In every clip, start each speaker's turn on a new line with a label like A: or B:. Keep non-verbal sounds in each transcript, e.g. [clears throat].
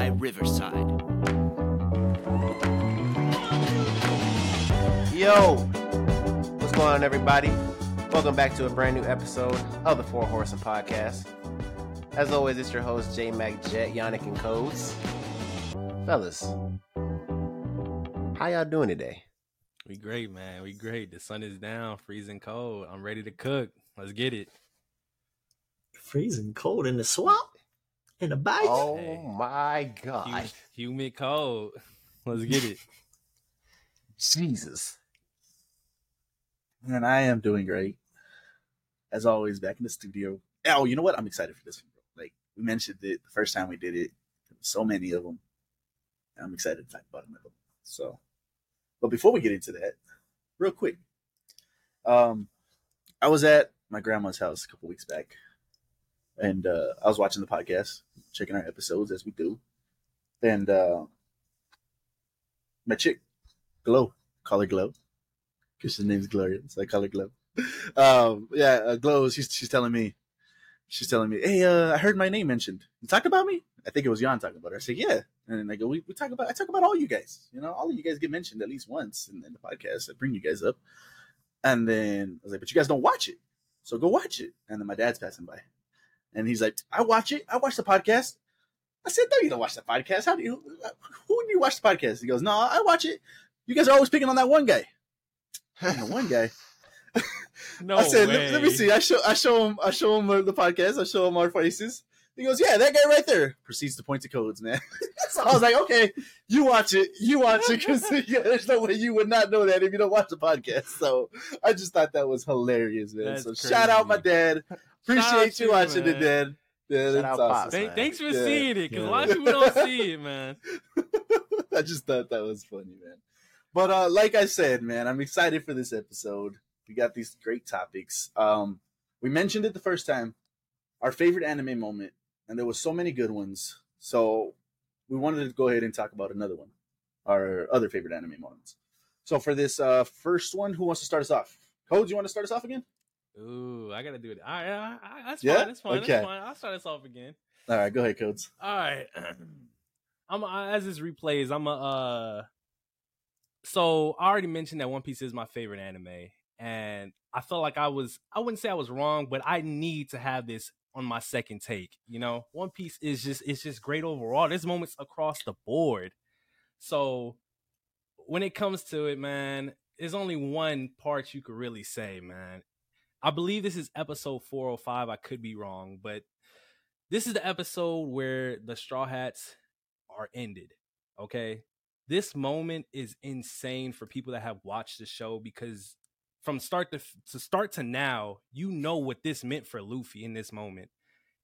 A: by Riverside.
B: Yo, what's going on, everybody? Welcome back to a brand new episode of the Four Horsemen Podcast. As always, it's your host J Mac Jet, Yannick, and Codes. Fellas, how y'all doing today?
C: We great, man. We great. The sun is down, freezing cold. I'm ready to cook. Let's get it.
D: Freezing cold in the swamp? In the bike?
B: Oh
C: Hey.
B: my god,
C: humid cold. [laughs] Let's get it.
B: Jesus!
E: And I am doing great. As always, back in the studio. Oh, you know what? I'm excited for this one. Like we mentioned it the first time we did it. So many of them. I'm excited to talk about them. So, but before we get into that, real quick, um, I was at my grandma's house a couple weeks back, and uh, I was watching the podcast, checking our episodes as we do, and uh, my chick, Glow, call her Glow, because her name's Gloria, so I call her Glow. [laughs] Um, yeah, uh, Glow, she's she's telling me, she's telling me, hey, uh, I heard my name mentioned. You talked about me? I think it was Jan talking about her. I said, yeah. And I go, we, we talk about, I talk about all you guys. You know, all of you guys get mentioned at least once in, in the podcast. I bring you guys up. And then I was like, but you guys don't watch it. So go watch it. And then my dad's passing by. And he's like, I watch it. I watch the podcast. I said, no, you don't watch the podcast. How do you, who do you watch the podcast? He goes, no, I watch it. You guys are always picking on that one guy. One guy. [laughs]
C: No
E: I said, let, let me see. I show, I show him, I show him the podcast. I show him our faces. He goes, yeah, that guy right there. Proceeds to point to codes, man. [laughs] so I was like, okay, you watch it, you watch it, because [laughs] yeah, there's no way you would not know that if you don't watch the podcast. So I just thought that was hilarious, man.
C: That's
E: so shout out my dad.
C: Shout
E: Appreciate you
C: you,
E: watching it,
C: man.
E: Dad. Yeah,
B: Shout
E: that's
B: out
E: awesome.
B: Pops.
C: Thank- thanks for
E: Yeah.
C: seeing it, because a lot of people don't see it, man. [laughs]
E: I just thought that was funny, man. But uh, like I said, man, I'm excited for this episode. We got these great topics. Um, we mentioned it the first time, our favorite anime moment, and there was so many good ones. So we wanted to go ahead and talk about another one, our other favorite anime moments. So for this uh, first one, who wants to start us off? Code, you want to start us off again?
C: Ooh, I gotta do it. All right, all right, all right, that's
E: Yeah?
C: fine. That's fine.
E: Okay.
C: That's fine. I'll start us off again.
E: All right, go ahead, Codes.
C: All right. [clears throat] I'm as this replays. I'm a. Uh, so I already mentioned that One Piece is my favorite anime, and I felt like I was. I wouldn't say I was wrong, but I need to have this on my second take. You know, One Piece is just it's just great overall. There's moments across the board. So when it comes to it, man, there's only one part you could really say, man. I believe this is episode 405. I could be wrong, but this is the episode where the Straw Hats are ended. Okay. This moment is insane for people that have watched the show because from start to, to start to now, you know what this meant for Luffy in this moment.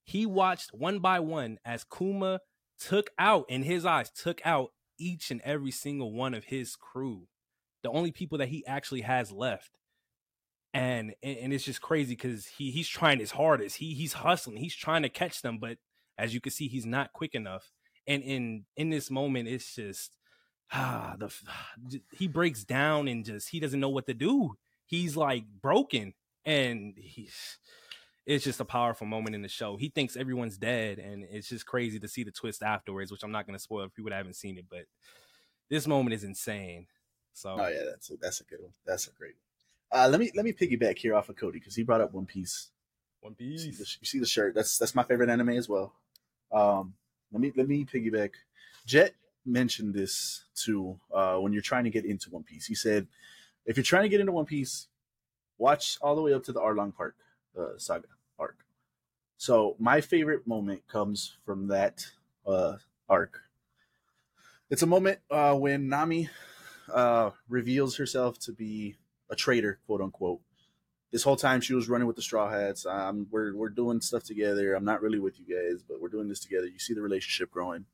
C: He watched one by one as Kuma took out, in his eyes, took out each and every single one of his crew. The only people that he actually has left and and, it's just crazy because he he's trying his hardest. He he's hustling. He's trying to catch them, but as you can see, he's not quick enough. And in in this moment, it's just ah the he breaks down and just he doesn't know what to do. He's like broken, and he's it's just a powerful moment in the show. He thinks everyone's dead, and it's just crazy to see the twist afterwards, which I'm not going to spoil if people that haven't seen it. But this moment is insane. So
E: Oh yeah, that's a, that's a good one. That's a great one. Uh, let me let me piggyback here off of Cody because he brought up One Piece.
C: One
E: You see, the,
C: Piece.
E: you see the shirt? That's that's my favorite anime as well. Um, let me let me piggyback. Jet mentioned this too uh, when you're trying to get into One Piece. He said, if you're trying to get into One Piece, watch all the way up to the Arlong Park uh, saga arc. So my favorite moment comes from that uh, arc. It's a moment uh, when Nami uh, reveals herself to be a traitor, quote unquote. This whole time she was running with the Straw Hats. We're we're doing stuff together. I'm not really with you guys, but we're doing this together. You see the relationship growing.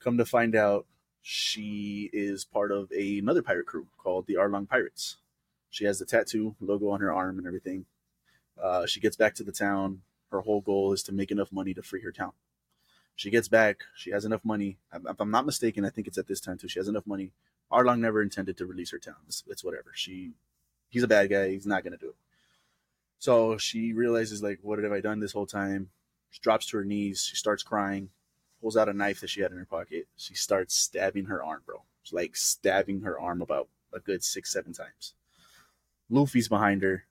E: Come to find out, she is part of a, another pirate crew called the Arlong Pirates. She has the tattoo logo on her arm and everything. Uh, she gets back to the town. Her whole goal is to make enough money to free her town. She gets back. She has enough money. If I'm not mistaken, I think it's at this time too. She has enough money. Arlong never intended to release her town. It's, it's whatever. She, he's a bad guy. He's not gonna do it. So she realizes like, what have I done this whole time? She drops to her knees. She starts crying. pulls out a knife that she had in her pocket. She starts stabbing her arm, bro. She's like stabbing her arm about a good six, seven times. Luffy's behind her.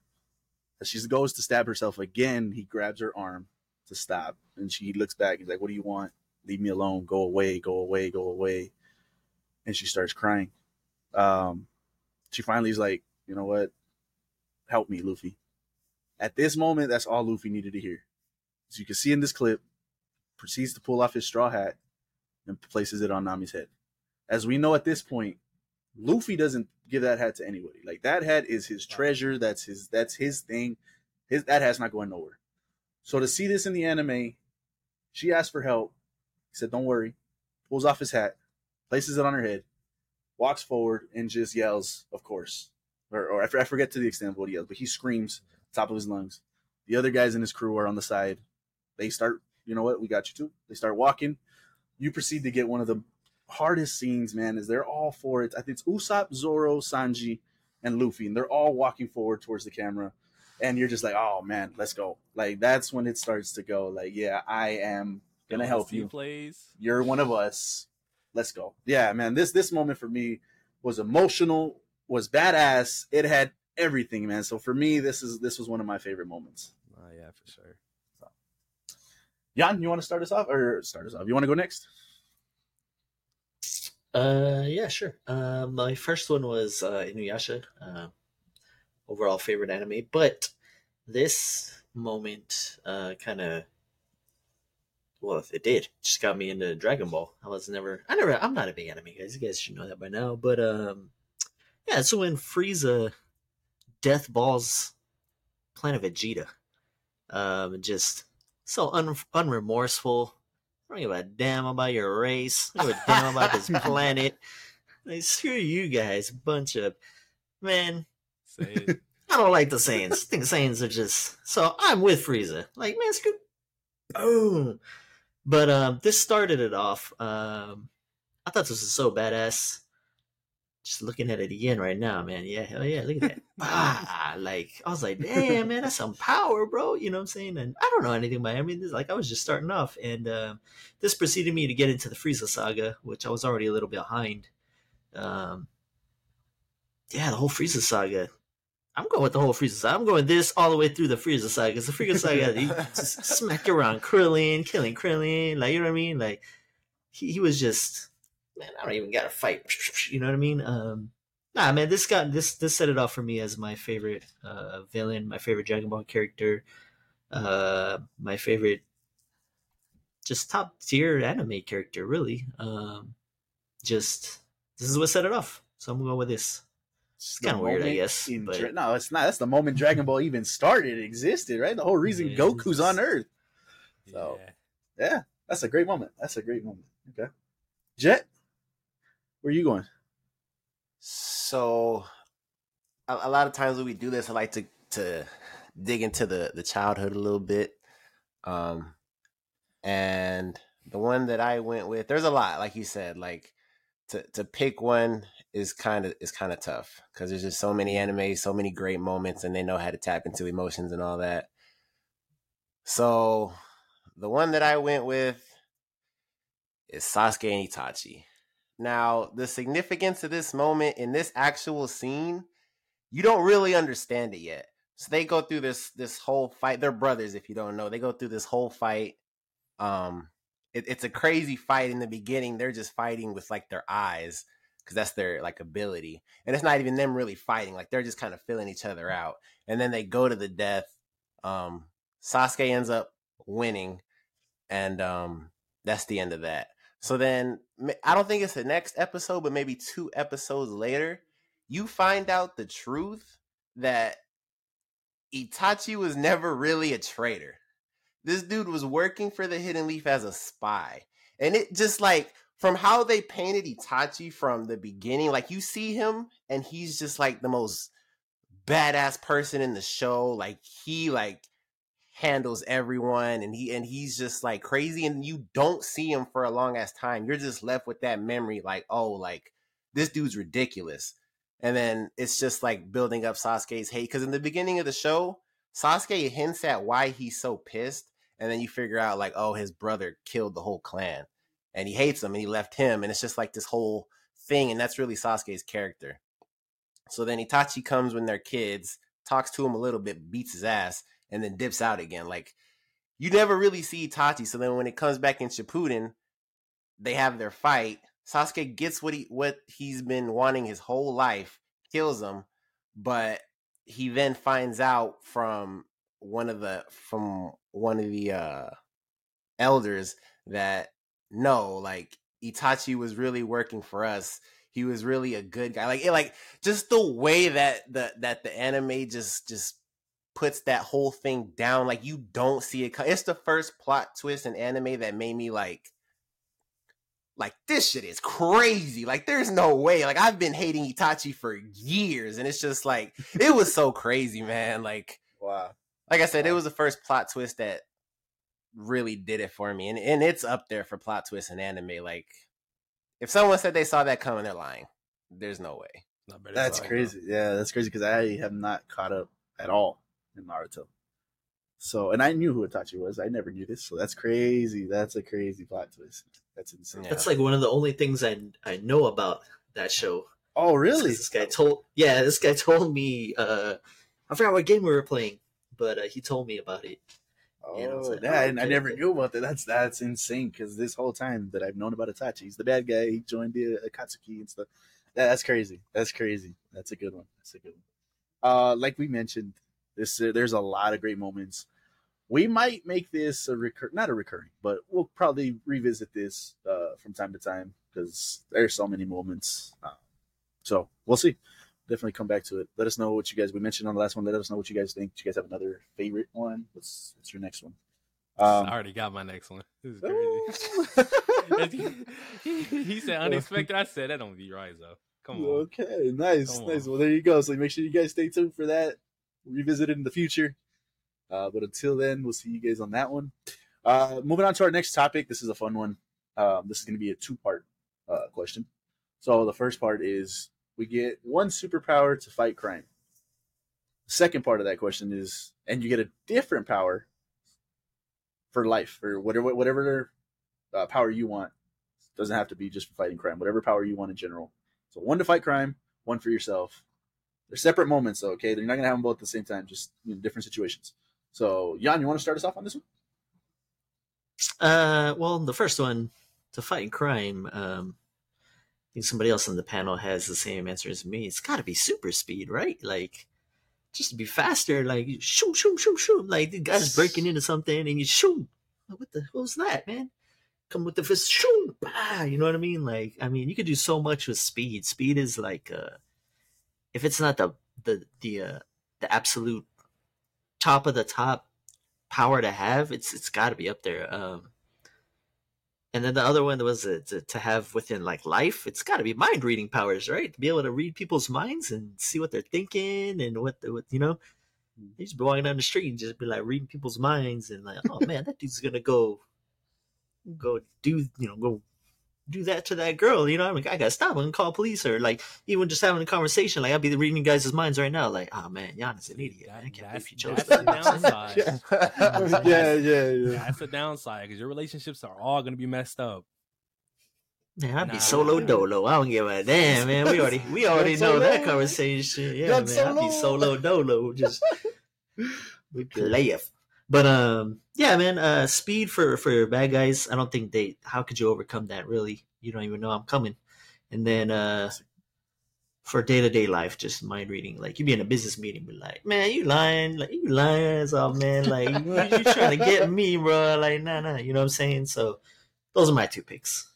E: As she goes to stab herself again, he grabs her arm to stop. And she looks back. He's like, What do you want? Leave me alone. Go away. Go away. Go away. And she starts crying. Um, she finally is like, You know what? Help me, Luffy. At this moment, that's all Luffy needed to hear. As you can see in this clip, proceeds to pull off his straw hat and places it on Nami's head. As we know at this point, Luffy doesn't give that hat to anybody. Like that hat is his treasure. That's his. That's his thing. His that hat's not going nowhere. So to see this in the anime, she asked for help. He said, "Don't worry." Pulls off his hat, places it on her head, walks forward, and just yells. Of course, or, or I forget to the extent of what he yells, but he screams top of his lungs. The other guys in his crew are on the side. They start, you know what? We got you too. They start walking. You proceed to get one of the hardest scenes, man, is they're all for it. I think it's Usopp, Zoro, Sanji, and Luffy, and they're all walking forward towards the camera. And you're just like, oh man, let's go. Like that's when it starts to go. Like, yeah, I am gonna help you.
C: Plays.
E: You're one of us. Let's go. Yeah, man. This this moment for me was emotional, was badass. It had everything, man. So for me, this is this was one of my favorite moments.
C: Oh yeah, for sure. So.
E: Jan, you want to start us off or start us off? You want to go next?
D: Uh, yeah, sure. Uh, my first one was uh, Inuyasha. Uh, overall favorite anime, but this moment uh, kind of well, it did. Just got me into Dragon Ball. I was never, I never, I'm not a big anime guys. You guys should know that by now. But um, yeah. So when Frieza death balls Planet Vegeta, um, just so un- unremorseful. I don't give a damn about your race. I don't give a damn about this [laughs] planet. Like, screw you guys, bunch of man.
C: Say. [laughs]
D: I don't like the Saiyans. I think the Saiyans are just so I'm with Frieza. Like man, screw. Oh, but um, this started it off. Um, I thought this was so badass. Just looking at it again right now, man. Yeah, hell yeah, look at that. [laughs] ah, like I was like, damn, man, that's some power, bro. You know what I'm saying? And I don't know anything about. It. I mean, this, like I was just starting off, and um, this preceded me to get into the Frieza saga, which I was already a little behind. Um, yeah, the whole Frieza saga. I'm going with the whole Frieza saga. I'm going this all the way through the Frieza saga because the Frieza saga, he [laughs] just smacked around Krillin, killing Krillin, like you know what I mean. Like he, he was just man. I don't even got to fight. You know what I mean? Um, nah, man. This got this this set it off for me as my favorite uh, villain, my favorite Dragon Ball character, uh, my favorite just top tier anime character. Really, um, just this is what set it off. So I'm gonna go with this. It's kind of weird, I guess.
E: in
D: But
E: Dra- no, it's not. That's the moment Dragon Ball even started, existed, right? The whole reason
C: Yeah,
E: Goku's on Earth. So-
C: Yeah.
E: Yeah, that's a great moment. That's a great moment. Okay, Jet, where are you going?
B: So, a, a lot of times when we do this, I like to to dig into the the childhood a little bit. Um, and the one that I went with, there's a lot, like you said, like to to pick one is kind of is kind of tough because there's just so many anime, so many great moments, and they know how to tap into emotions and all that. So, the one that I went with is Sasuke and Itachi. Now, the significance of this moment in this actual scene, you don't really understand it yet. So they go through this this whole fight. They're brothers, if you don't know. They go through this whole fight. Um, it, it's a crazy fight in the beginning. They're just fighting with like their eyes because that's their like ability, and it's not even them really fighting. Like they're just kind of filling each other out. And then they go to the death. Um, Sasuke ends up winning, and um, that's the end of that. So then I don't think it's the next episode, but maybe two episodes later, you find out the truth that Itachi was never really a traitor. This dude was working for the Hidden Leaf as a spy. And it just like from how they painted Itachi from the beginning, like you see him and he's just like the most badass person in the show. Like he like handles everyone and he and he's just like crazy and you don't see him for a long ass time you're just left with that memory like oh like this dude's ridiculous and then it's just like building up Sasuke's hate because in the beginning of the show Sasuke hints at why he's so pissed and then you figure out like oh his brother killed the whole clan and he hates him and he left him and it's just like this whole thing and that's really Sasuke's character. So then Itachi comes when they're kids, talks to him a little bit, beats his ass, and then dips out again. Like you never really see Itachi. So then when it comes back in Shippuden, they have their fight. Sasuke gets what he what he's been wanting his whole life, kills him, but he then finds out from one of the from one of the uh elders that no, like Itachi was really working for us. He was really a good guy. Like it, like just the way that the that the anime just just puts that whole thing down. Like you don't see it. It's the first plot twist in anime that made me like like this shit is crazy. Like there's no way. Like I've been hating Itachi for years, and it's just like it was so [laughs] crazy, man. Like
E: Wow.
B: like I said, it was the first plot twist that really did it for me, and and it's up there for plot twists in anime. Like if someone said they saw that coming, they're lying. There's no way.
C: No, but
E: That's
C: like,
E: crazy. Yeah, that's crazy because I have not caught up at all in Naruto. So, and I knew who Itachi was. I never knew this. So that's crazy. That's a crazy plot twist. That's insane.
B: Yeah.
D: That's like one of the only things I I know about that show.
E: Oh, really?
D: This guy told, yeah, this guy [laughs] told me. uh I forgot what game we were playing, but uh, he told me about it.
E: Oh,
D: You know, like,
E: yeah,
D: oh,
E: and I never knew about that. That's that's insane. Because this whole time that I've known about Itachi, he's the bad guy. He joined the Akatsuki and stuff. Yeah, that's crazy. That's crazy. That's a good one. That's a good one. Uh, like we mentioned, this uh, there's a lot of great moments. We might make this a recur, not a recurring, but we'll probably revisit this uh, from time to time because there's so many moments. Uh, so we'll see. Definitely come back to it. Let us know what you guys. We mentioned on the last one. Let us know what you guys think. Do you guys have another favorite one? What's what's your next one? Um,
C: I already got my next one. This is crazy. [laughs] he said unexpected. I said that don't be right though. Come on.
E: Okay, nice,
C: Come
E: nice.
C: on.
E: Well, there you go. So make sure you guys stay tuned for that. Revisit it in the future. Uh, but until then, we'll see you guys on that one. Uh, moving on to our next topic. This is a fun one. Um, this is going to be a two-part uh, question. So the first part is we get one superpower to fight crime. The second part of that question is, and you get a different power for life or whatever whatever uh, power you want. Doesn't have to be just for fighting crime. Whatever power you want in general. So one to fight crime, one for yourself. They're separate moments, though. Okay, they're not gonna have them both at the same time. Just you know, different situations. So Jan, you want to start us off on this one?
D: Uh, well, the first one to fight crime. Um, think somebody else on the panel has the same answer as me. It's got to be super speed, right? Like, just to be faster. Like, shoot, shoot, shoot, shoot. Like the guy's breaking into something and you shoot. What the? Was that, man? Come with the fist, shoot, bah, You know what I mean? Like, I mean, you could do so much with speed. Speed is like, uh, if it's not the the the uh, the absolute top of the top power to have, it's it's got to be up there. Um, and then the other one was uh, to, to have within like life, it's got to be mind reading powers, right? To be able to read people's minds and see what they're thinking and what, the, what you know. You just be walking down the street and just be like reading people's minds and like, oh man, that dude's gonna go, go do you know go do that to that girl. You know, I mean, I gotta stop and call police or like even just having a conversation. Like I'd be reading you guys' minds right now. Like, oh man, Jan is an idiot.
C: That-
D: I can't
C: that's-
D: believe he chose
C: that's
D: that.
C: the [laughs] downside. [laughs]
E: yeah, yeah, yeah.
C: That's the downside because your relationships are all gonna be messed up.
D: Man, I'd
C: Nah.
D: be solo dolo. I don't give a damn, man. We already we [laughs] already know that conversation. Yeah,
E: Gun
D: man. I'd be
E: solo.
D: solo dolo. Just we play it. But um, yeah, man. Uh, speed for for bad guys. I don't think they. How could you overcome that? Really, you don't even know I'm coming. And then uh, for day to day life, just mind reading. Like you be in a business meeting, be like, man, you lying, like you lying, that's all, man. Like you, you trying to get me, bro? Like nah, nah. You know what I'm saying? So those are my two picks.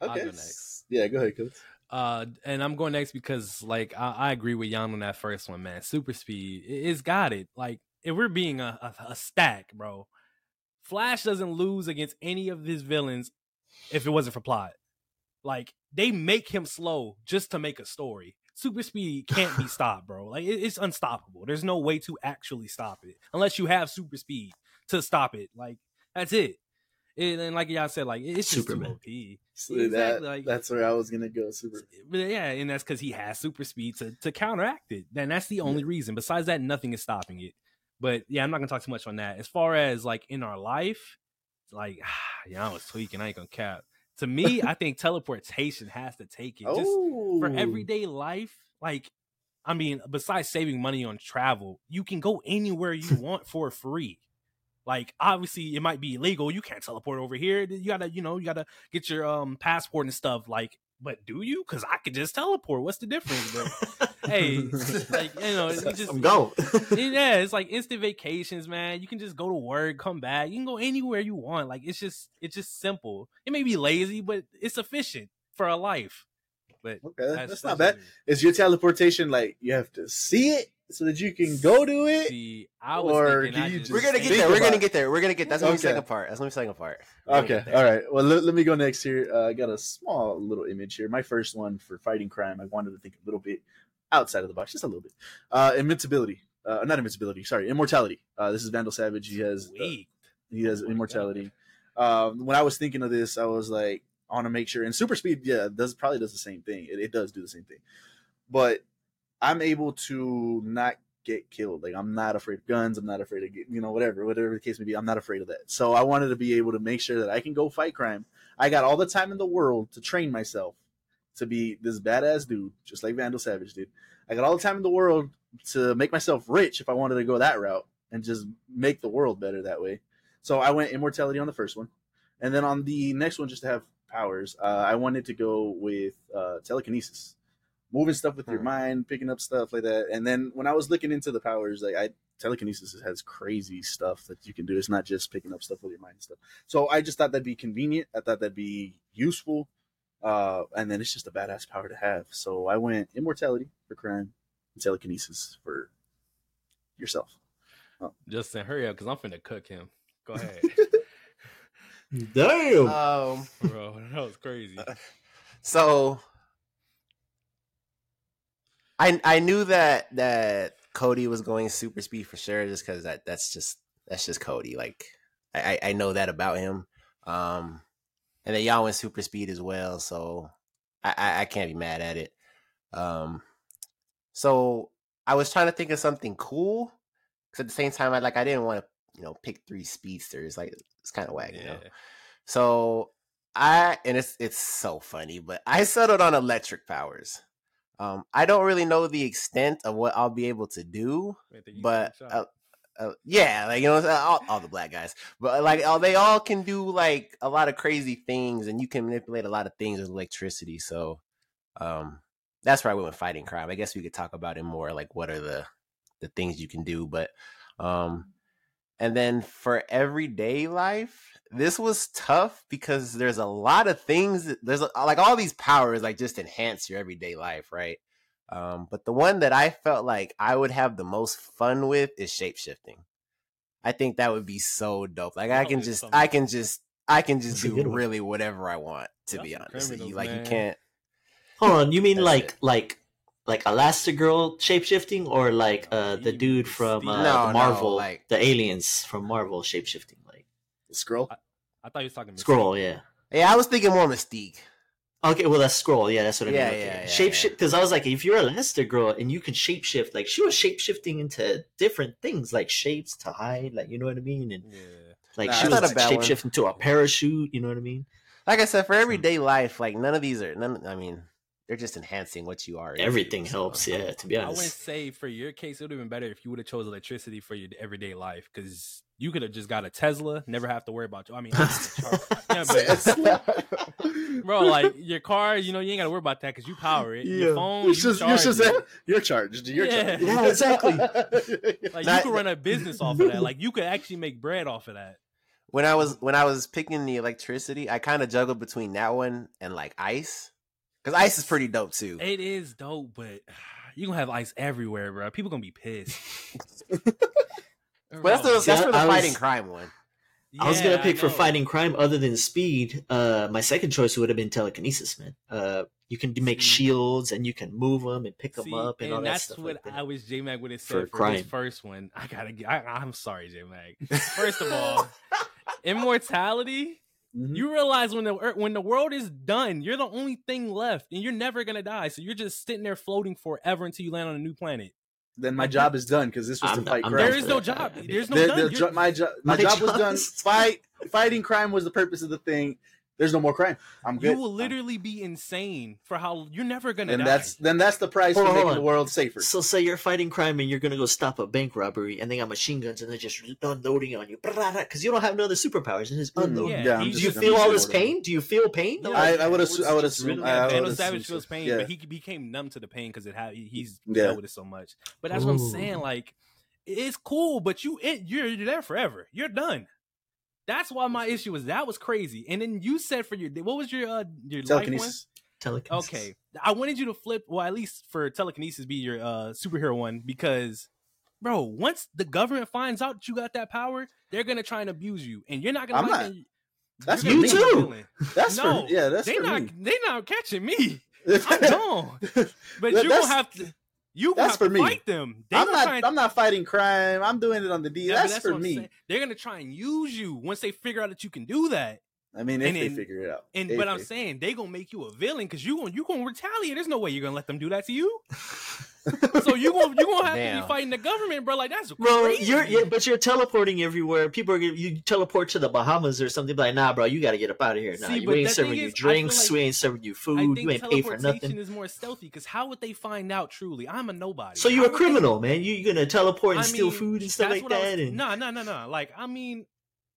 C: I'll
E: Okay.
C: go next.
E: Yeah, go ahead, coach.
C: Uh, and I'm going next because like I, I agree with Jan on that first one, man. Super speed, it, it's got it. Like if we're being a, a, a stack, bro, Flash doesn't lose against any of his villains if it wasn't for plot. Like they make him slow just to make a story. Super speed can't be [laughs] stopped, bro. Like it, it's unstoppable. There's no way to actually stop it unless you have super speed to stop it. Like that's it. And, and like y'all said, like it's just
D: Superman.
C: too OP.
E: So
C: Exactly,
E: that,
C: like-
E: that's where I was gonna go. Super.
C: But yeah, and that's because he has super speed to, to counteract it. And that's the only reason. Besides that, nothing is stopping it. But yeah, I'm not gonna talk too much on that. As far as like in our life, like [sighs] yeah, I was tweaking. I ain't gonna cap. to me, I think teleportation has to take it. Just for everyday life, like I mean, besides saving money on travel, you can go anywhere you [laughs] want for free. Like obviously it might be illegal. You can't teleport over here. You gotta, you know, you gotta get your um passport and stuff. Like, but do you? Because I could just teleport. What's the difference? But [laughs] hey, like you know, you just
D: I'm going. [laughs]
C: yeah, it's like instant vacations, man. You can just go to work, come back. You can go anywhere you want. Like it's just it's just simple. It may be lazy, but it's efficient for a life. But
E: Okay, that's, not bad. Is your teleportation like you have to see it so that you can go to it?
C: See, I was
E: Or
C: thinking
E: do you
C: just,
E: just
B: We're gonna get there. We're gonna get there. We're gonna get. That's gonna be the second part. That's gonna be the second part. We're
E: Okay, all right. Well, let, let me go next here. Uh, I got a small little image here. My first one for fighting crime. I wanted to think a little bit outside of the box, just a little bit. Uh, invincibility. Uh, not invincibility. Sorry, immortality. Uh, this is Vandal Savage. He has uh, he has
C: Oh
E: immortality. Um, when I was thinking of this, I was like, I want to make sure. And super speed, yeah, does probably does the same thing. It, it does do the same thing, but I'm able to not get killed. Like I'm not afraid of guns. I'm not afraid of you know whatever whatever the case may be. I'm not afraid of that. So I wanted to be able to make sure that I can go fight crime. I got all the time in the world to train myself to be this badass dude, just like Vandal Savage did. I got all the time in the world to make myself rich if I wanted to go that route and just make the world better that way. So I went immortality on the first one, and then on the next one, just to have powers, uh, I wanted to go with uh, telekinesis, moving stuff with your
B: Hmm.
E: mind, picking up stuff like that. And then when I was looking into the powers, like I telekinesis has crazy stuff that you can do. It's not just picking up stuff with your mind and stuff. So I just thought that'd be convenient. I thought that'd be useful. Uh, and then it's just a badass power to have. So I went immortality for crime and telekinesis for yourself.
C: Justin, hurry up, because I'm finna cook him. Go ahead, [laughs]
D: Damn.
B: Um.
C: bro. That was crazy. [laughs]
B: So I I knew that that Cody was going super speed for sure, just because that that's just that's just Cody. Like I I know that about him. Um, and then y'all went super speed as well, so I I, I can't be mad at it. Um, so I was trying to think of something cool, because at the same time I like I didn't want to you know pick three speedsters. Like it's kind of whack, you know. So I and it's it's so funny, but I settled on electric powers. Um, I don't really know the extent of what I'll be able to do,
C: Wait, think you
B: but uh, uh, yeah, like you know, all, all the black guys, but like all, they all can do like a lot of crazy things, and you can manipulate a lot of things with electricity. So, um, that's where I went with fighting crime. I guess we could talk about it more, like what are the the things you can do, but um, and then for everyday life, this was tough because there's a lot of things. that- There's a, like all these powers like just enhance your everyday life, right? Um, but the one that I felt like I would have the most fun with is shapeshifting. I think that would be so dope. Like I can just,
C: something
B: I can just, I can just
D: That's
B: do really whatever I want. To
C: Y'all
B: be honest, you. like
C: man.
B: you can't.
D: Hold on, you mean like
B: it.
D: like like Elastigirl shapeshifting, or like uh, the dude from uh,
B: No,
D: the
B: no,
D: Marvel,
B: like-
D: the aliens from Marvel shapeshifting, like
E: The Skrull.
C: I thought you was talking Skrull,
D: yeah.
B: Yeah, I was thinking more Mystique.
D: Okay, well that's Skrull. Yeah, that's what I
B: Yeah,
D: mean.
B: yeah,
D: Okay.
B: yeah,
D: Shapeshift
B: yeah.
D: because I was like, if you're Elastigirl and you can shapeshift, like she was shapeshifting into different things, like shapes to hide, like you know what I mean, and
C: Yeah.
D: like
E: Nah,
D: she was
B: not a one.
D: shapeshifting to a parachute. You know what I mean?
B: Like I said, for everyday life, like none of these are none. I mean, they're just enhancing what you are.
D: Everything
B: so-
D: helps. Yeah, to be honest,
C: I wouldn't
D: honest.
C: say for your case it would have been better if you would have chose electricity for your everyday life because you could have just got a Tesla, never have to worry about. I mean, obviously, [laughs] yeah, but [laughs] bro, like your car, you know, you ain't got to worry about that because you power it. Your phone,
E: You're
C: you
E: just, you're just
C: it. [laughs]
E: you're charged. You're
C: Yeah.
E: charged.
D: Yeah, exactly.
C: Like
B: Not-
C: you could run a business off of that. Like you could actually make bread off of that.
B: when I was when I was picking the electricity, I kind of juggled between that one and like ice, because ice is pretty dope too.
C: It is dope, but [sighs] you gonna have ice everywhere, bro. People gonna be pissed. [laughs]
B: But that's the
D: See,
B: that's
D: I-
B: for the
D: I was-
B: fighting crime one.
D: I was gonna pick for fighting crime other than speed. Uh, my second choice would have been telekinesis, man. Uh, you can make
C: See.
D: shields and you can move them and pick them up and, all that
C: that's
D: stuff.
C: what
D: like that.
C: I wish J Mag would have said for,
D: crime.
C: this first one. I gotta get. I, I'm sorry, J Mag. [laughs] First of all, [laughs] immortality.
E: Mhm.
C: You realize when the when the world is done, you're the only thing left, and you're never gonna die. So you're just sitting there floating forever until you land on a new planet.
E: then my job is done because this was
D: I'm
E: to fight
D: not- I'm
E: crime.
C: There
D: down
C: is
D: for
C: no
D: that.
C: job. [laughs] There's no
E: The-
C: done.
E: the
C: You're-
E: jo- my job, my,
D: My
E: job was done. Fight, fighting crime was the purpose of the thing. There's no more crime. I'm good.
C: You will literally be insane for how you're never gonna
E: and
C: die.
E: that's then that's the price
D: Hold
E: for
D: on,
E: making
D: hold
E: the world safer.
D: So say you're fighting crime and you're gonna go stop a bank robbery and they got machine guns and they're just unloading on you because you don't have no other superpowers and just
E: Mm,
D: unloading.
C: Yeah,
E: I'm
D: Do
E: just-
D: you
E: I'm
D: feel all this
E: bored it.
D: pain? Do you feel pain?
C: Yeah.
E: I, I would
D: It's
E: assume. I would assume.
D: really-
E: I
C: Yeah,
E: would
C: Vandal
E: assume
C: Savage feels pain,
E: Yeah.
C: but he became numb to the pain because it had he's
E: Yeah.
C: dealt with it so much. But that's what I'm saying. Like, it's cool, but you it, you're you're there forever. You're done. That's why my issue was that was crazy. And then you said for your what was your uh your
E: telekinesis.
D: Telekinesis.
C: Okay, I wanted you to flip, well, at least for telekinesis, be your uh superhero one because, bro, once the government finds out that you got that power, they're gonna try and abuse you, and you're not gonna
E: I'm
C: like
E: not- That's
C: You're
D: for
C: gonna
D: me.
C: be a
D: too.
E: That's
C: No,
E: for yeah. That's
C: they
E: for
C: not
E: me.
C: they not catching me. [laughs] I'm gone. [laughs] But you gonna have to you
E: that's for
C: to
E: me.
C: fight them. They
E: I'm not.
C: and-
E: I'm not fighting crime. I'm doing it on the D.
C: Yeah,
E: that's,
C: what
E: for me.
C: saying. They're gonna try and use you once they figure out that you can do that.
E: I mean, if
C: And
E: they
C: then-
E: figure it out.
C: And
E: If
C: but I'm saying they gonna make you a villain because you gonna you gonna retaliate. There's no way you're gonna let them do that to you. [laughs] [laughs] so you gonna you gonna have to be fighting the government, bro. Like that's
D: Bro,
C: crazy.
D: you're yeah, but you're teleporting everywhere. People are gonna you teleport to the Bahamas or something. Like, nah, bro, you got to get up out of here. Nah,
C: See,
D: you ain't serving
C: thing
D: you
C: is,
D: drinks.
C: like-
D: we ain't serving you food. You ain't pay for
C: teleportation
D: nothing.
C: is more stealthy because how would they find out truly? I'm a nobody.
D: So you're
C: How
D: a
C: would they-
D: criminal, man. You you gonna teleport and
C: I
D: steal food and stuff like that.
C: was-
D: and
C: No, no, no, no. Like I mean,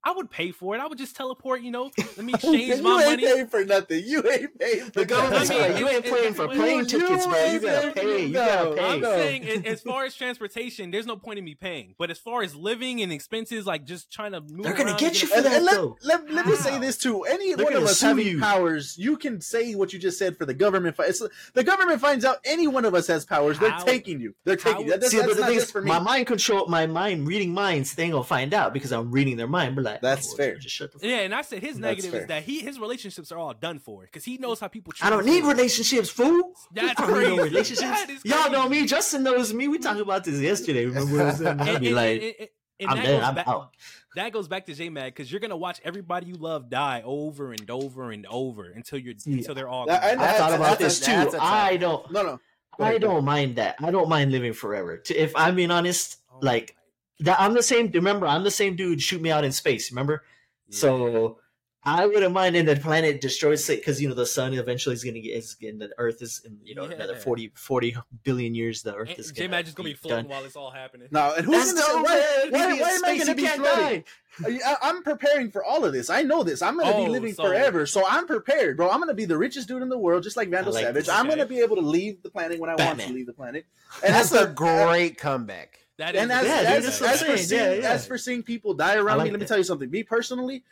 C: I would pay for it. I would just teleport. You know, let me [laughs]
E: you
C: change my
E: ain't paying for nothing. You ain't paying for
D: the government's
C: I mean,
D: you ain't paying for plane tickets, bro. You gotta pay. You gotta pay.
C: I'm saying as far as transportation, there's no point in me paying. But as far as living and expenses, like just trying to move
D: They're gonna get you for that,
E: let,
D: though.
E: let, let me say this too. Any one of us having
D: you.
E: powers, you can say what you just said for the government. It's, the government finds out any one of us has powers. They're
C: How-
E: taking you. They're
C: how
E: taking you. That's,
D: See,
E: that's
D: the
E: not
D: thing
E: just
D: is,
E: for me.
D: my mind control, my mind reading minds, they ain't gonna find out because I'm reading their mind. But like,
E: That's
D: oh,
E: fair.
D: Just shut the. Fuck.
C: Yeah, and I said his negative is that he his relationships are all done for because he knows how people. Treat
D: I don't
C: him.
D: need relationships, fool.
C: That's
D: I don't need no
C: crazy.
D: relationships. Y'all know me. Justin knows me. We talked about this yesterday. Remember? What I said? I'd
C: And,
D: be
C: and-
D: like,
C: and- and- and
D: I'm
C: that
D: dead.
C: goes
D: I'm
C: back-
D: out.
C: That goes back to J Mag because you're gonna watch everybody you love die over and over and over until you're
D: Yeah.
C: until they're all.
E: That-
C: gone.
E: and
D: I thought about this too.
B: that's a tough
D: I don't.
E: no, no. Go
D: I
E: ahead,
D: don't mind that. I don't mind living forever. If I'm being honest,
C: Oh
D: like that, I'm the same. Remember, I'm the same dude. Shoot me out in space. Remember?
C: my-
D: So I wouldn't mind And the planet destroys it because you know the sun eventually is going to get is getting the Earth is in you know another
C: Yeah.
D: 40, 40 billion years. The Earth is
C: J
D: going
C: Mag just gonna be floating
D: done.
C: while it's all happening.
E: No, and who's
D: That's
E: gonna say,
D: dope,
E: why, why, why am I
D: gonna
E: be floating?
D: Uh, you,
E: I, I'm preparing for all of this. I know this. I'm going to
C: Oh,
E: be living
C: so-
E: forever, so I'm prepared, bro. I'm going to be the richest dude in the world, just like Vandal
D: I like
E: Savage.
D: this,
E: I'm going to be able to leave the planet when I want to leave the planet.
B: And that's a
E: the-
B: great comeback.
C: That is
E: and as,
D: Yeah, dude,
E: as,
D: that's
E: as for seeing,
D: Yeah, yeah.
E: as for seeing people die around
D: like
E: me, let me
D: that.
E: tell you something. Me personally,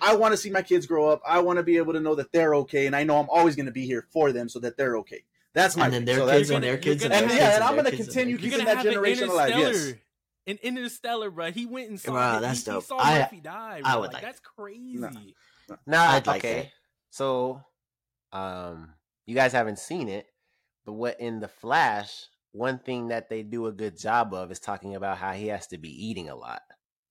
E: I want to see my kids grow up. I want to be able to know that they're okay, and I know I'm always going to be here for them so that they're okay. That's my
D: And then their
E: So
D: kids
E: that's-
D: and their kids and
C: gonna-
D: their
E: and
D: kids
E: yeah,
D: and
E: and I'm gonna continue keeping that
C: have
E: generation
C: an
E: alive. Yes.
C: interstellar. An interstellar, bro. He went and saw.
D: Wow, that's
C: he,
D: dope.
C: He saw
D: I-
C: Murphy die.
D: I would
C: like,
D: like
C: That's crazy.
E: No.
B: Now,
D: I'd like
B: okay.
D: that.
B: So, um, you guys haven't seen it, but what in the Flash, one thing that they do a good job of is talking about how he has to be eating a lot.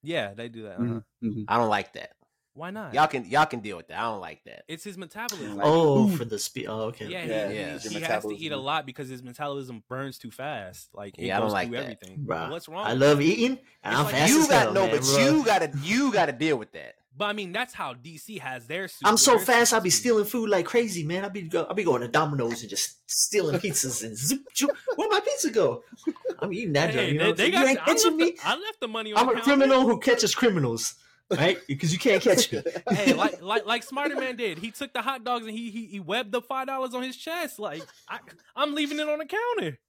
C: Yeah, they do that. Uh-huh.
E: mhm.
B: I don't like that.
C: Why not?
B: Y'all can y'all can deal with that. I don't like that.
C: It's his metabolism.
E: Like
D: Oh,
E: food.
D: for the speed. Oh, okay.
C: yeah,
E: Yeah,
C: he,
B: yeah.
C: he- he has to eat a lot because his metabolism burns too fast. Like it
B: Yeah, I don't like that.
C: everything.
D: Bruh,
C: What's wrong?
D: I love eating, and
C: It's
D: I'm
C: like-
D: fast
B: you
D: as
B: got
D: hell,
B: no,
D: man,
B: but
D: bro.
B: you gotta you gotta deal with that.
C: But I mean, that's how DC has their. Super,
D: I'm so fast. I'll be stealing food like crazy, man. I'll be go, I'll be going to Domino's and just stealing pizzas and zip, zoop. Where'd my pizza go? [laughs] I'm eating that.
C: Hey,
D: you know
C: they, they got.
D: you ain't
C: I,
D: catching
C: left
D: me.
C: the, I left the money on
D: I'm
C: the
D: a criminal who catches criminals, right? [laughs] Because you can't catch me.
C: hey, like like like Spider Man did. He took the hot dogs and he he, he webbed the five dollars on his chest. Like I, I'm leaving it on the counter.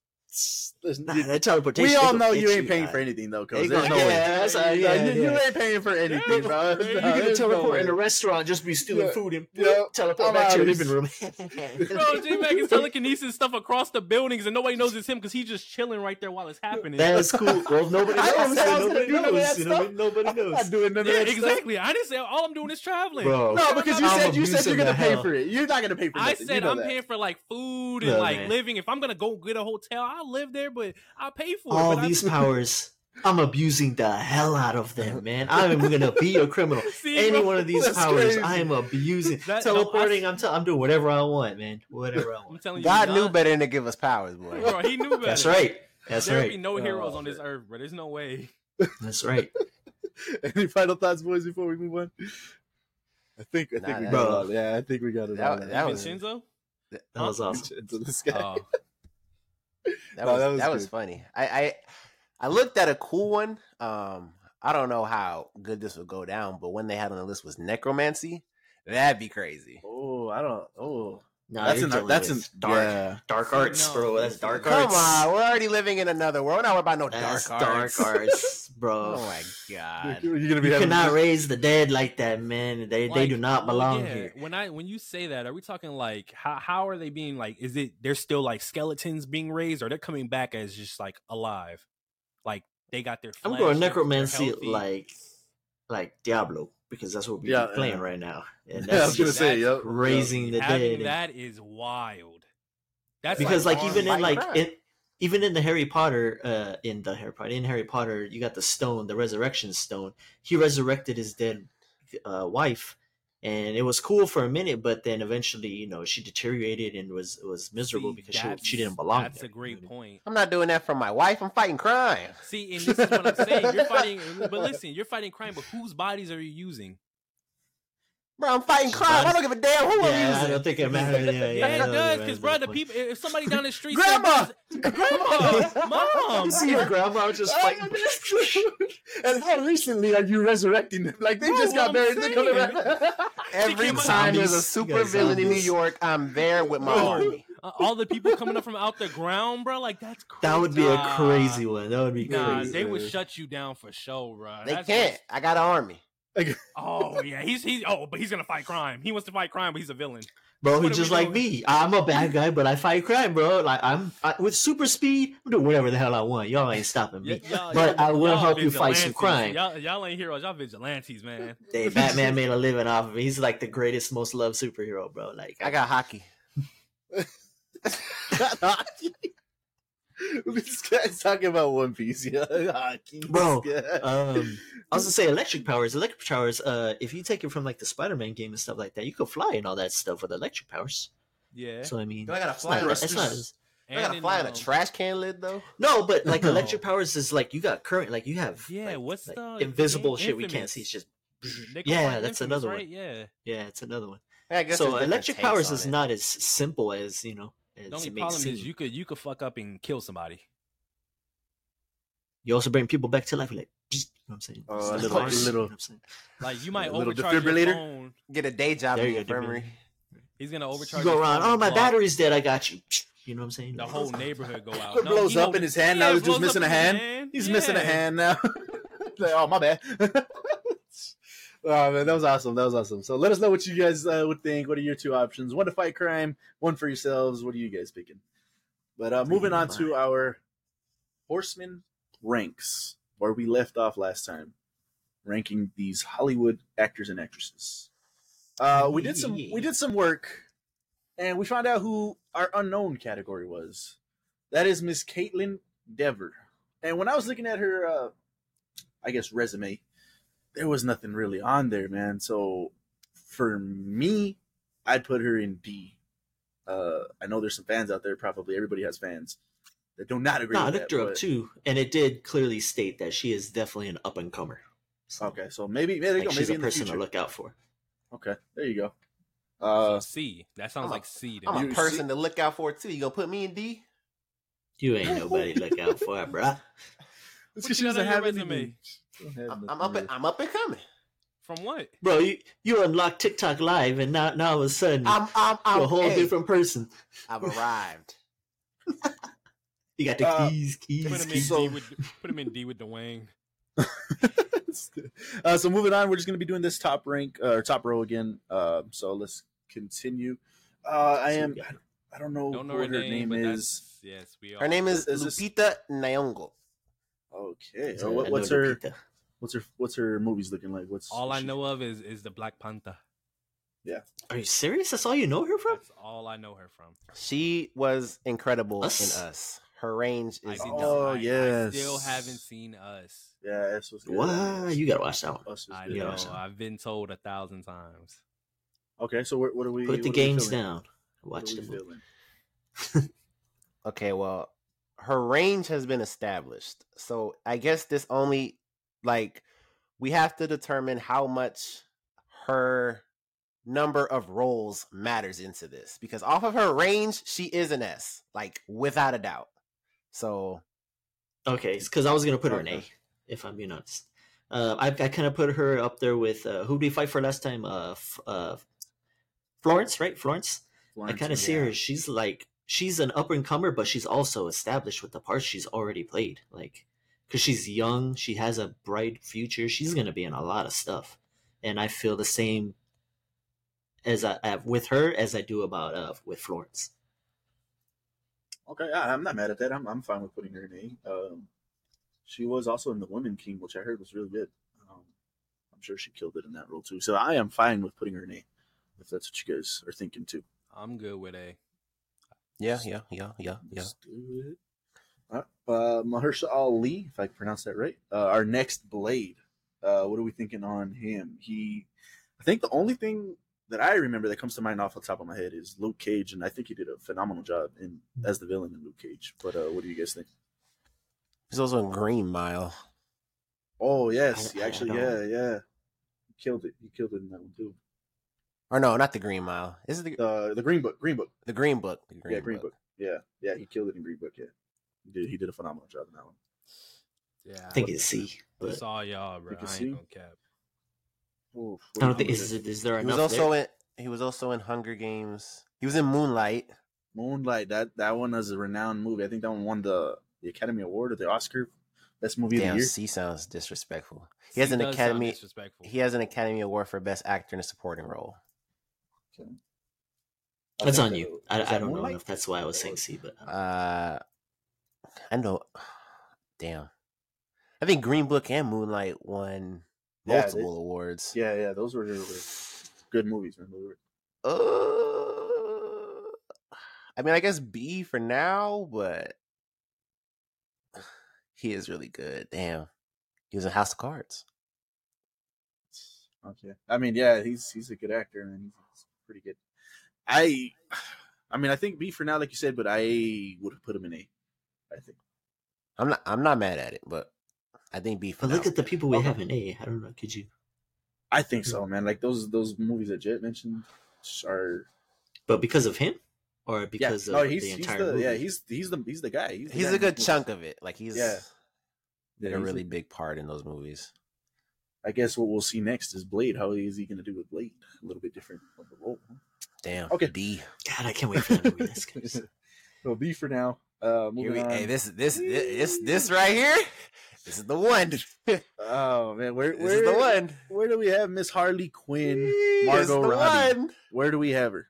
E: Listen,
D: Nah,
E: you-
D: that teleportation.
E: we all know
D: gonna
E: you ain't paying
D: nah.
E: for anything though, cause there's no way.
D: yeah,
E: Yeah,
D: yeah,
E: you, you ain't paying for anything, bro.
C: you
E: No,
C: can
D: You can
E: there's no
D: teleport in a restaurant, just be stealing
E: Yeah,
D: food and
E: yeah,
D: teleport
E: I'm
D: back to your living room.
C: Bro, J Mac is telekinesis stuff across the buildings and nobody knows it's him because he's just chilling right there while it's happening.
D: That's cool. Well, nobody [laughs]
E: I
D: knows.
E: didn't say I
D: Nobody
E: gonna do none of
D: knows.
E: that
D: You know,
E: stuff.
D: nobody
E: I'm
D: knows.
E: not doing none of
C: yeah,
E: that
C: exactly. I didn't say all I'm doing is traveling.
D: Bro,
E: No, because you said you said you're gonna pay for it. You're not gonna pay for
C: it.
E: I
C: said I'm paying for like food and like living. If I'm gonna go get a hotel, I'll live there, but I'll pay for it.
D: all
C: But I-
D: these [laughs] powers. I'm abusing the hell out of them, man. I'm gonna be a criminal. [laughs]
C: See,
D: Any
C: bro?
D: one of these powers,
E: crazy.
D: I am abusing.
C: That- no, I-
D: Teleporting, I'm, t- I'm doing whatever I want, man. Whatever I [laughs]
C: I'm
D: want.
C: telling you,
B: God
C: not-
B: knew better than to give us powers, boy.
C: Bro, he knew better.
D: That's right. That's right
C: There
D: right.
C: be no oh, heroes
E: Oh,
C: on this earth, bro. There's no way.
D: That's right.
E: Any final thoughts, boys, before we move on? I think I think
B: Nah,
E: we got it. Yeah, I think we got it
B: That-
E: all.
B: that was-
C: Vincenzo?
D: That was awesome.
E: Into this guy.
C: Oh,
B: That
E: No,
B: was
E: that
B: that
E: was
B: was, funny. I, I I looked at a cool one. Um, I don't know how good this would go down, but when they had on the list was necromancy. That'd be crazy.
E: Oh, I don't. Oh,
D: No,
E: That's
D: you're
E: an- that's
D: with
E: an-
D: dark,
E: yeah.
D: dark arts,
C: no,
D: bro. That's dark
C: Come
B: Come on, we're already living in another world. We're not about no
D: That's
B: dark arts,
D: dark
B: arts.
D: arts, [laughs] bro.
B: Oh my god.
E: you're gonna be
D: You cannot
E: this-
D: raise the dead like that, man. They they do not belong
C: yeah,
D: here.
C: When I when you say that, are we talking like how how are they being like? Is it they're still like skeletons being raised, or they're coming back as just like alive? Like they got their.
D: I'm going
C: they're- they're
D: necromancy like like Diablo because that's what we're
E: Yeah,
D: playing
E: yeah.
D: right now. And
E: Yeah, [laughs] I
D: that's
E: was gonna say,
C: that's
E: yep.
D: raising the
C: Having
D: dead.
C: that is wild. That's
D: because like,
B: like
D: even in like in, even in the Harry Potter uh in the Harry Potter in Harry Potter you got the stone the resurrection stone he resurrected his dead uh, wife and it was cool for a minute but then eventually you know she deteriorated and was was miserable
C: See,
D: because she she didn't belong
C: That's
D: there,
C: a great point.
B: I'm not doing that for my wife. I'm fighting crime.
C: See, and this is what I'm saying. You're fighting, [laughs] but listen, you're fighting crime, but whose bodies are you using?
B: Bro, I'm fighting crime. I don't give a damn who
D: yeah,
B: I'm using.
D: I don't think it matters yeah, yeah,
C: Yeah,
D: I
C: it
D: don't
C: does, because
D: it
C: bro, the people, if somebody down the street,
B: Grandma!
C: said, grandma, mom,
D: much. see your grandma just fighting [laughs]
E: and how recently are you resurrecting them? Like they
C: Bro,
E: just got
C: what
E: buried. They're coming back.
B: Every
C: came out-
B: time there's a
D: Zombies.
B: super villain in New. York, I'm there with my army.
C: Uh, all the people coming up from out the ground, bro, like that's crazy.
D: that would be a crazy one that would be
C: Nah,
D: crazy
C: they would shut you down for sure, bro.
B: They
C: That's
B: can't.
C: just-
B: I got an army. [laughs]
C: oh yeah, he's he's oh, but he's gonna fight crime. He wants to fight crime, but he's a villain.
D: Bro,
C: What
D: he's just like
C: doing?
D: me. I'm a bad guy, but I fight crime, bro. Like I'm I, with super speed. I'm doing whatever the hell I want. Y'all ain't stopping me.
C: Y- y'all-
D: But
C: y'all-
D: I will help you fight some crime.
C: Y'all, y'all ain't heroes. Y'all vigilantes, man. [laughs]
D: Hey, Batman made a living off of it. He's like the greatest, most loved superhero, bro. Like
B: I got hockey. [laughs] [laughs]
E: this guy's talking about One Piece, yeah. [laughs] Hockey.
D: Bro, um, I [laughs] was gonna say electric powers. Electric powers. Uh, if you take it from like the Spider-Man game and stuff like that, you could fly and all that stuff with electric powers.
C: Yeah.
D: So I mean,
B: Do I gotta
D: it's
B: fly
D: not,
B: on a-
D: it's not
B: I gotta fly in a
C: um,
B: trash can lid though.
D: no, but like
C: No.
D: electric powers is like you got current. Like you have
C: Yeah,
D: like,
C: what's
D: like,
C: the-
D: invisible
C: in-
D: shit we can't see? It's just
C: They
D: yeah, that's
C: Infamous,
D: another
C: right?
D: one.
C: Yeah.
D: Yeah, it's another one.
B: Yeah, I guess
D: So electric powers
B: on
D: is
B: it.
D: not as simple as you know. As
C: The only
D: it may
C: problem is you could you could fuck up and kill somebody.
D: You also bring people back to life, like you know what I'm saying.
E: Oh, a
D: like
E: little-
D: cars,
E: a little-
D: you know what I'm saying?
C: Like you might
E: A little
C: overcharge your
E: defibrillator?
C: phone.
B: get a day job
D: There
B: in
D: you
B: the infirmary.
C: He's gonna overcharge.
D: You go around. Oh, my
C: block
D: battery's dead. I got you. You know what I'm saying?
C: The whole neighborhood go out. [laughs]
E: It
C: No,
E: blows
C: he
E: up
C: hold-
E: in his hand.
C: Yeah,
E: now he's just missing a
C: in his
E: hand. He's missing a hand now. [laughs] like, oh my bad. [laughs] oh man, that was awesome. That was awesome. So let us know what you guys uh, would think. What are your two options? One to fight crime, one for yourselves. What are you guys picking? But uh, moving on to our horseman ranks, where we left off last time, ranking these Hollywood actors and actresses. Uh, we did some we did some work, and we found out who our unknown category was. That is Miss Kaitlyn Dever. And when I was looking at her, uh, I guess resume, there was nothing really on there, man. So for me, I'd put her in D. Uh, I know there's some fans out there. Probably everybody has fans that do not agree.
D: No, I
E: with
D: looked
E: that,
D: her up
E: but-
D: too, and it did clearly state that she is definitely an up and comer. So,
E: Okay, so maybe there you
D: like,
E: go.
D: she's
E: Maybe
D: a person to look out for.
E: Okay, there you go.
C: So
E: Uh,
C: C. That sounds
B: I'm
C: like C. To
B: I'm
C: me.
B: a person
E: see-
B: to look out for too. You gonna put me in D?
D: You ain't [laughs] nobody to look out for, bruh.
E: it's
C: What
E: 'cause
C: you got on your
E: anything.
C: Resume?
E: She don't have
B: I'm, I'm up. And, I'm up and coming.
C: From what?
D: Bro, you you unlocked TikTok live, and now now all of a sudden
B: I'm. I'm. I'm
D: you're a whole
B: hey,
D: different person.
B: I've arrived. [laughs]
D: You got the
E: Uh,
D: keys, keys,
C: Put him in
D: keys.
E: So-
C: D with put him in D with Dwayne. [laughs]
E: uh, so moving on, we're just going to be doing this top rank uh, or top row again. Uh, so let's continue. Uh, I am. I don't know
C: Don't know
E: what
C: her name, but
E: is.
C: yes, we are.
B: Her name is,
E: Is this-
B: Lupita Nyong'o.
E: Okay.
D: So
E: what, what's
D: know
E: her?
D: Lupita.
E: What's her? What's her movies looking like? What's
C: all I
E: she-
C: know of is is the Black Panther. Yeah.
D: Are you serious? That's all you know her from?
C: That's all I know her from.
B: She was incredible
D: Us?
B: in Us. Her range is
C: did
E: Oh,
C: not- I- I
E: yes.
C: still haven't seen Us.
E: Yeah, that's what's good.
D: What? You gotta watch that one.
E: Us
C: I
E: good.
C: know. I've been told a thousand times.
E: Okay, so what, what are we?
D: Put the
E: what are we
D: games down. Watch the movie. [laughs]
B: Okay, well, her range has been established. So I guess this only like we have to determine how much her number of roles matters into this because off of her range, she is an S, like without a doubt. So
D: Okay, because I was gonna put her in A, if I'm being honest. Uh, I I kind of put her up there with uh, who did we fight for last time? Uh, F- uh, Florence, right? Florence. I kind of see
B: yeah.
D: her. She's like she's an up and comer, but she's also established with the parts she's already played. Like, because she's young, she has a bright future. She's gonna be in a lot of stuff, and I feel the same as I uh, with her as I do about uh with Florence.
E: Okay, I, I'm not mad at that. I'm I'm fine with putting her name. Um, she was also in the Women King, which I heard was really good. Um, I'm sure she killed it in that role too. So I am fine with putting her name, if that's what you guys are thinking too.
C: I'm good with A.
B: yeah, yeah, yeah, yeah, yeah.
E: Let's do it. Uh, uh, Mahershala Ali, if I pronounce that right. Uh, our next Blade. Uh, what are we thinking on him? He, I think the only thing that I remember that comes to mind off the top of my head is Luke Cage, and I think he did a phenomenal job in as the villain in Luke Cage. But uh, what do you guys think?
B: He's also in Green Mile.
E: Oh yes, he actually, yeah, yeah, he killed it. He killed it in that one too.
B: Or no, not the Green Mile. Is it the,
E: Uh, the Green Book, Green Book,
B: the Green Book? The Green
E: yeah, Green Book. yeah, yeah, he killed it in Green Book. Yeah, did. He did a phenomenal job in that one.
C: Yeah,
D: I think it's C, but
C: it's all y'all, bro.
E: Think
C: I ain't
E: C?
C: gonna cap.
E: Oof,
D: I
E: do
D: don't think
E: think
D: is,
E: of it?
D: is there
B: He was also
D: there?
B: in. He was also in Hunger Games. He was in Moonlight.
E: Moonlight. That that one is a renowned movie. I think that one won the the Academy Award or the Oscar best movie of
B: Damn,
E: the year.
B: C sounds disrespectful. He has an
C: does sound
B: Academy.
C: Disrespectful.
B: He has an Academy Award for Best Actor in a Supporting Role.
E: Okay.
D: That's on
E: that-
D: you. I, I don't know
E: Moonlight?
D: if that's why I was saying C, but uh,
B: Uh, I know. [sighs] Damn, I think Green Book and Moonlight won
E: Yeah,
B: multiple
E: they-
B: awards.
E: Yeah, yeah, those were, were good movies, man.
B: Uh, I mean, I guess B for now, but [sighs] he is really good. Damn, he was in House of Cards.
E: Okay. I mean, yeah, he's he's a good actor and he's, he's pretty good. I, [sighs] I mean, I think B for now, like you said, but I would have put him in A. I think.
B: I'm not. I'm not mad at it, but I think B for
D: but
B: now.
D: look at the people we
E: Okay.
D: have in A. I don't know. Could you?
E: I think so, man. Like those those movies that Jet mentioned are.
D: But because of him, or
E: Yeah,
D: because
E: no,
D: of
E: he's
D: the
E: he's
D: entire
E: the
D: movie?
E: yeah he's he's the he's the guy. He's, the
B: he's
E: guy
B: a good chunk
E: movies.
B: of it. Like he's
E: Yeah.
B: did
E: Yeah,
B: a
E: he's
B: really big part in those movies.
E: I guess what we'll see next is Blade. How is he going to do with Blade? A little bit different of the role.
B: Damn.
E: Okay.
B: B.
D: God, I can't wait for that movie. [laughs] That's good.
E: so B for now. Uh,
B: Here we, hey, this this this this right here. This is the one. this [laughs]
E: oh man, where
B: is the one.
E: Where do we have Miss Harley Quinn?
B: This is
E: Margot
B: the
E: Robbie.
B: one.
E: Where do we have her?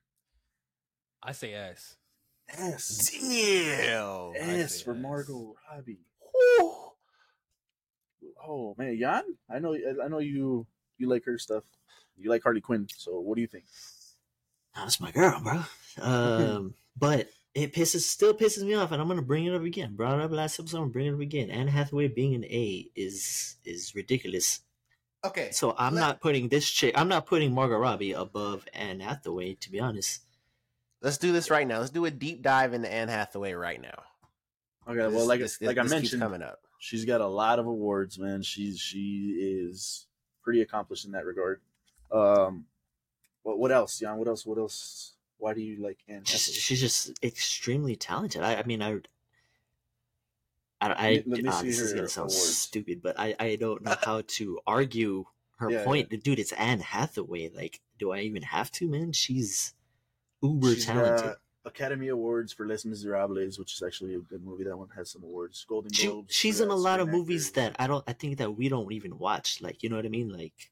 C: I say S.
E: S.
B: Damn.
E: S
C: say
E: for
C: S.
E: Margot Robbie.
B: Whew.
E: Oh man, Jan, I know I know you you like her stuff. You like Harley Quinn. So what do you think?
D: That's my girl, bro. [laughs] Um, but it pisses still pisses me off, and I'm gonna bring it up again. Brought it up last episode. I'm bringing it up again. Anne Hathaway being an A is is ridiculous.
B: Okay.
D: So I'm
B: Let-
D: not putting this chick. I'm not putting Margot Robbie above Anne Hathaway. To be honest,
B: Let's do this right now. Let's do a deep dive into Anne Hathaway right now.
E: Okay,
B: This-
E: well, like
B: this-
E: like I
B: this keeps
E: mentioned,
B: coming up.
E: she's got a lot of awards, man. She's she is pretty accomplished in that regard. Um, what what else, Jan? What else? What else? Why do you like Anne
D: she's, she's just extremely talented. I, I mean, I. I, I
E: Let me- let me
D: ah, this is gonna sound
E: awards.
D: stupid, but I, I don't know how [laughs] to argue her
E: Yeah,
D: point. Dude, it's Anne Hathaway. Like, do I even have to, man? She's uber
E: She's
D: talented.
E: Academy Awards for Les Miserables, which is actually a good movie. That one has some awards. Golden
D: She,
E: Globes.
D: she's in a lot of movies
E: Actor.
D: that I don't. I think that we don't even watch. Like, you know what I mean? Like,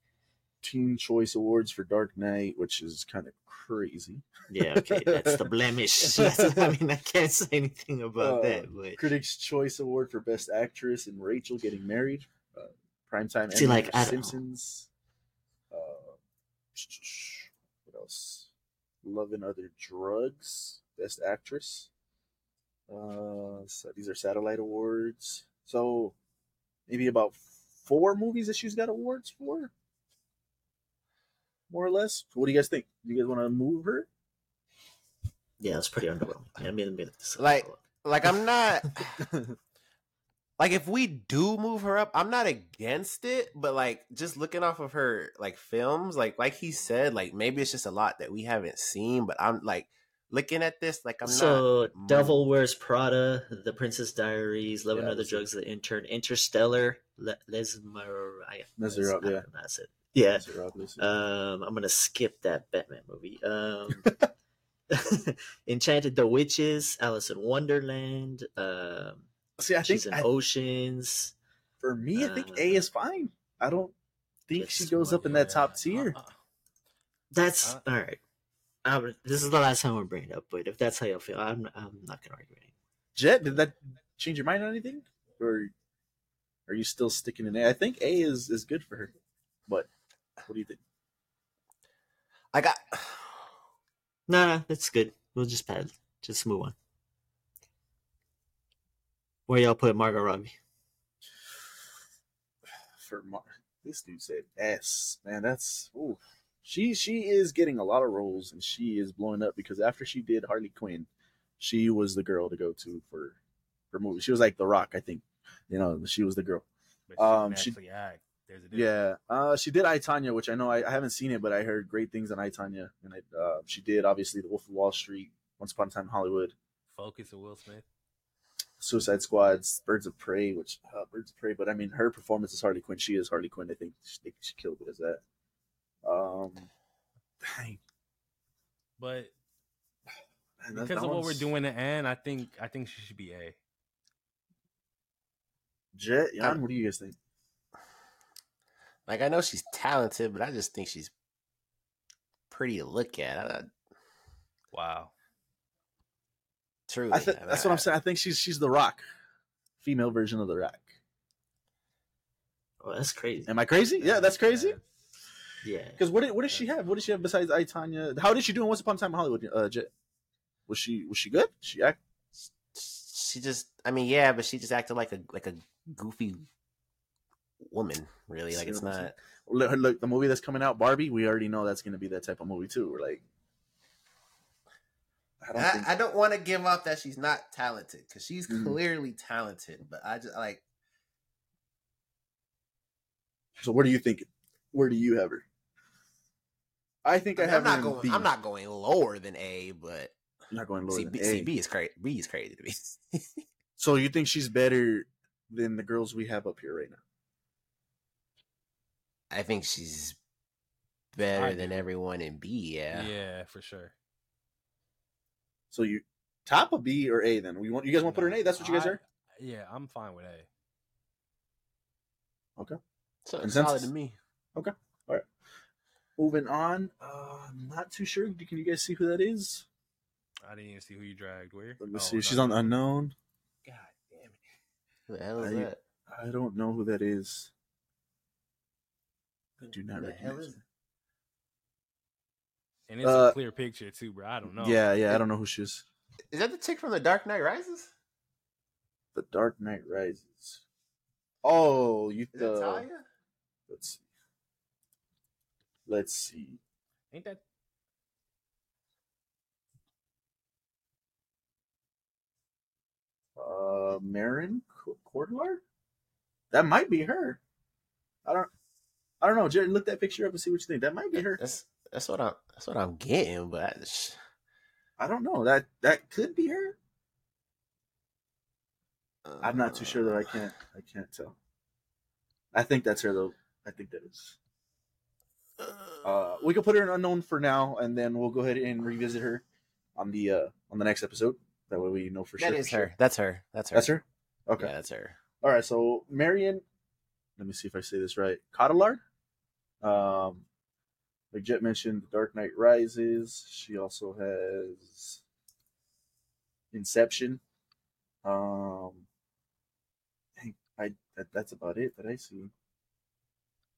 E: Teen Choice Awards for Dark Knight, which is kind of crazy.
D: yeah, okay, [laughs] that's the blemish. I mean, I can't say anything about
E: Uh,
D: that, but
E: Critics' Choice Award for Best Actress in Rachel Getting Married. Uh, Primetime
D: See,
E: Emmy
D: like, I.
E: Simpsons. Uh, what else? Love and Other Drugs. Best Actress. Uh, so these are satellite awards. So maybe about four movies that she's got awards for, more or less. What do you guys think? Do you guys want to move her?
D: yeah, it's pretty underwhelming. I mean, I mean, it's-
B: Like- Like I'm not. [laughs] [laughs] like if we do move her up, I'm not against it, but like just looking off of her like films, like like he said, like maybe it's just a lot that we haven't seen, but I'm like looking at this like I'm
D: so
B: not
D: Devil Wears Prada, The Princess Diaries, Love and
E: Yeah,
D: Other
E: that's it.
D: Drugs, The Intern, Interstellar, Le- Lesmer. I,
E: Mesmer-
D: I-
E: yeah.
D: that's it. Yeah.
E: That's what Rob Lewis is.
D: Um, I'm gonna skip that Batman movie. Um, [laughs] Enchanted the Witches, Alice in Wonderland. Um,
E: See, I think
D: in
E: I-
D: Oceans.
E: for me, I think
D: uh,
E: A is fine. I don't think she goes up in that top tier.
C: Uh, uh,
D: That's
C: Uh,
D: all right. Um, this is the last time we're bringing it up, but if that's how you feel, I'm I'm not gonna argue anything.
E: Jet, did that change your mind on anything, or are you still sticking in A? I think A is is good for her. But what do you think?
B: I got [sighs]
D: No, no, that's good. We'll just pad. Just move on. Where y'all put Margot Robbie? [sighs]
E: For Mar- this dude said S, man. That's ooh. She she is getting a lot of roles and she is blowing up because after she did Harley Quinn, she was the girl to go to for for movies. She was like The Rock, I think. You know, she was the girl.
C: but she
E: Um,
C: can
E: she-
C: actually act. There's a difference.
E: Yeah, uh, she did I Tonya, which I know I, I haven't seen it, but I heard great things on I Tonya, and I, uh, she did obviously The Wolf of Wall Street, Once Upon a Time in Hollywood,
C: Focus of Will Smith.
E: Suicide Squads, Birds of Prey, which uh, Birds of Prey, but I mean her performance as Harley Quinn, she is Harley Quinn. I think she, think she killed it as that. Um, dang,
C: But [sighs]
E: man,
C: because of what we're doing at end, I think I think she should be A.
E: Jet, Jan, what do you guys think?
B: Like I know she's talented, but I just think she's pretty to look at. I,
C: Wow.
B: truly,
E: I th-
B: I-
E: that's what I'm saying. I think she's she's the Rock, female version of the Rock.
D: Oh, that's crazy.
E: Am I crazy? Yeah, that's crazy.
D: Yeah.
E: Because what did, what does she have? What does she have besides I Tonya? How did she do in Once Upon a Time in Hollywood? Uh, Jet? Was she was she good? She act
B: She just, I mean, yeah, but she just acted like a like a goofy woman. Really, like it's
E: I'm
B: not.
E: look, look the movie that's coming out, Barbie. We already know that's going to be that type of movie too. We're like, I don't think.
B: Don't want to give up that she's not talented because she's
E: Mhm.
B: clearly talented, but I just like
E: so where do you think? Where do you have her? I think I,
B: I
E: have her
B: not
E: in
B: going.
E: B.
B: I'm not going lower than A, but
E: I'm not going lower
B: C,
E: than
B: B,
E: A.
B: C, B is crazy. B is crazy to me. [laughs]
E: So you think she's better than the girls we have up here right now?
B: I think she's better
C: I
B: than
C: do.
B: everyone in B.
C: Yeah.
B: Yeah.
C: for sure.
E: So you top of B or A? Then we want you guys want to put her in A? That's what you guys
C: I-
E: are.
C: Yeah, I'm fine with A.
B: Okay, so
E: Consensus?
B: solid to me. Okay, all right.
E: Moving on. Uh, I'm not too sure. Can you guys see who that is?
C: I didn't even see who you dragged. Where?
E: Let me
C: Oh,
E: see. She's on unknown.
B: God damn it! Who the hell is
E: I-
B: that?
E: I don't know who that is. I do not
B: Who the hell
E: recognize
B: is.
C: And it's
E: Uh,
C: a clear picture too, bro. I don't know.
E: Yeah, yeah. I don't know who she is.
B: Is that the chick from The Dark Knight Rises?
E: The Dark Knight Rises. Oh, you.
B: Is that
E: Uh,
B: Talia?
E: let's see. Let's see.
C: Ain't that?
E: Uh, Marion Cotillard. That might be her. I don't. I don't know. Jared, look that picture up and see what you think. That might be her.
B: That's that's what I'm that's what I'm getting, but I
E: I don't know. That that could be her. I'm not too sure that I can't. I can't tell. I think that's her though. I think that is. [sighs] Uh, we can put her in unknown for now, and then we'll go ahead and revisit her on the uh on the next episode. That way we know for
B: that
E: sure.
B: is
E: for sure.
B: her. That's her. That's her.
E: That's her. Okay.
B: Yeah, that's her.
E: All right. So Marion, let me see if I say this right. Cotillard. Um, like Jet mentioned, The Dark Knight Rises. She also has Inception. Um, I I that, that's about it that I see.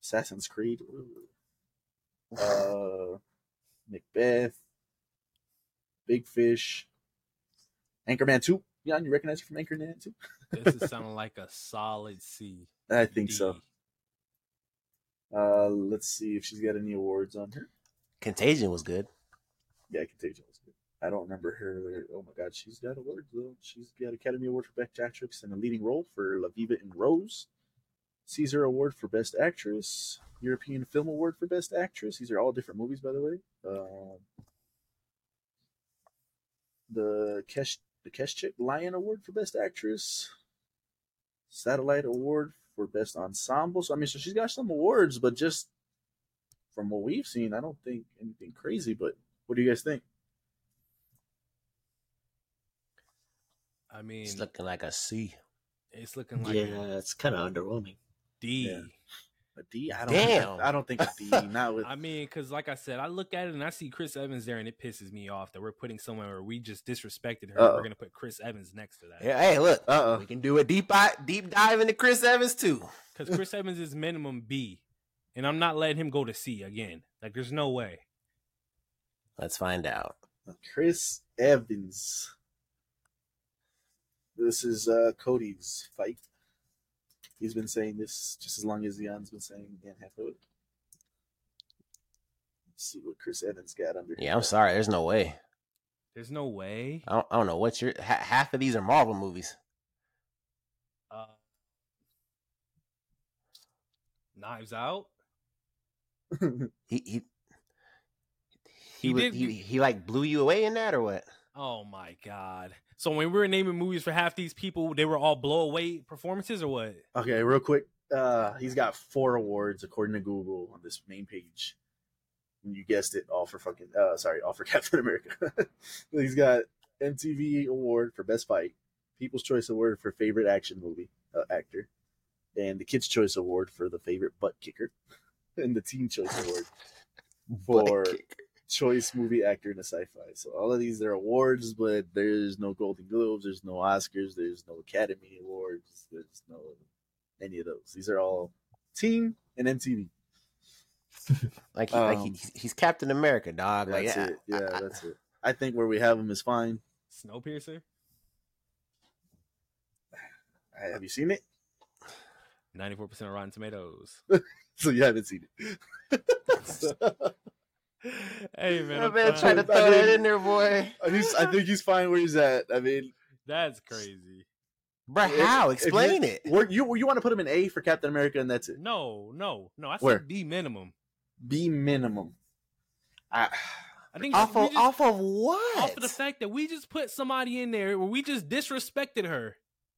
E: Assassin's Creed. Uh, Macbeth. Big Fish. Anchorman Two. Yeah, you recognize her from Anchorman Two?
C: This is [laughs] sounding like a solid C.
E: I think so. Uh, let's see if she's got any awards on her.
B: Contagion was good.
E: Yeah, Contagion was good. I don't remember her. Oh my god, she's got awards though. She's got Academy Award for Best Actress in a Leading Role for La Vie en Rose, César Award for Best Actress, European Film Award for Best Actress. These are all different movies, by the way. Um, the Kesh the Keshet Lion Award for Best Actress, Satellite Award for Best Ensemble. So I mean, so she's got some awards, but just from what we've seen, I don't think anything crazy. But what do you guys think?
C: I mean,
B: It's looking like a C.
C: it's looking like
D: yeah,
C: a
D: it's kind of underwhelming.
C: D.
E: Yeah. A D? I don't.
B: Damn.
E: Think, I don't think a D. Not with. [laughs]
C: I mean, because like I said, I look at it and I see Chris Evans there, and it pisses me off that we're putting someone where we just disrespected her. We're gonna put Chris Evans next to that
B: Yeah, hey, look,
E: Uh-uh.
B: we can do a deep deep dive into Chris Evans too.
C: because Chris [laughs] Evans is minimum B, and I'm not letting him go to C again. Like, there's no way.
B: Let's find out.
E: Chris Evans. This is uh, Cody's fight. He's been saying this just as long as Leon's been saying Dan Hathaway. Let's see what Chris Evans got under.
B: Yeah, I'm sorry. There's no way.
C: There's no way.
B: I don't, I don't know what's your ha- half of these are Marvel movies.
C: Uh, Knives Out. [laughs]
B: He he he,
C: He
B: was,
C: did-
B: he he like blew you away in that or what?
C: Oh my god. So when we were naming movies for half these people, they were all blow away performances or what?
E: okay, real quick. Uh, he's got four awards according to Google on this main page. And you guessed it, all for fucking. Uh, sorry, all for [laughs] Captain America. [laughs] he's got MTV Award for Best Fight, People's Choice Award for Favorite Action Movie uh, Actor, and the Kids Choice Award for the Favorite Butt Kicker, [laughs] and the Teen Choice Award for
B: Butt kicker.
E: Choice Movie Actor in a Sci-Fi. So all of these are awards, but there's no Golden Globes, there's no Oscars, there's no Academy Awards, there's no any of those. These are all Team and MTV. [laughs]
B: like he, like he,
E: um,
B: he's- he's Captain America, dog. Like
E: That's
B: yeah,
E: it. Yeah,
B: I- [laughs] I-
E: that's it. I think where we have them is fine.
C: Snowpiercer?
E: Have you seen it?
C: 94% of Rotten Tomatoes. [laughs]
E: So you haven't seen it. [laughs]
C: hey man,
B: I
C: I'm
B: man
C: trying-
B: trying to
E: I
B: throw that in there, boy.
E: He's, I think he's fine where he's at. I mean,
C: that's crazy.
E: Bro,
B: how?
E: if
B: Explain
E: you-
B: it.
E: where- you you want to put him in A for Captain America, and that's it.
C: No, no, no. I said B minimum.
E: B minimum. I,
C: I think
B: Off of
C: just-
B: off of what?
C: off of the fact that we just put somebody in there where we just disrespected her.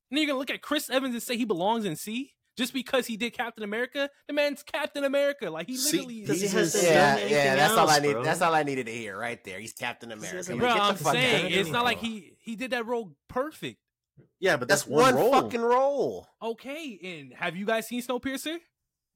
C: And then you're gonna look at Chris Evans and say he belongs in C just because he did Captain America. The man's Captain America. Like he
E: See,
C: literally.
D: Because he
E: He's
D: hasn't
B: yeah, yeah. That's all I need.
D: bro.
B: That's all I needed to hear right there. He's Captain America.
D: hasn't
C: Bro, I'm saying it's not like he he did that role perfect.
E: yeah, but that's,
B: That's one,
E: role.
B: fucking role.
C: Okay, and have you guys seen Snowpiercer?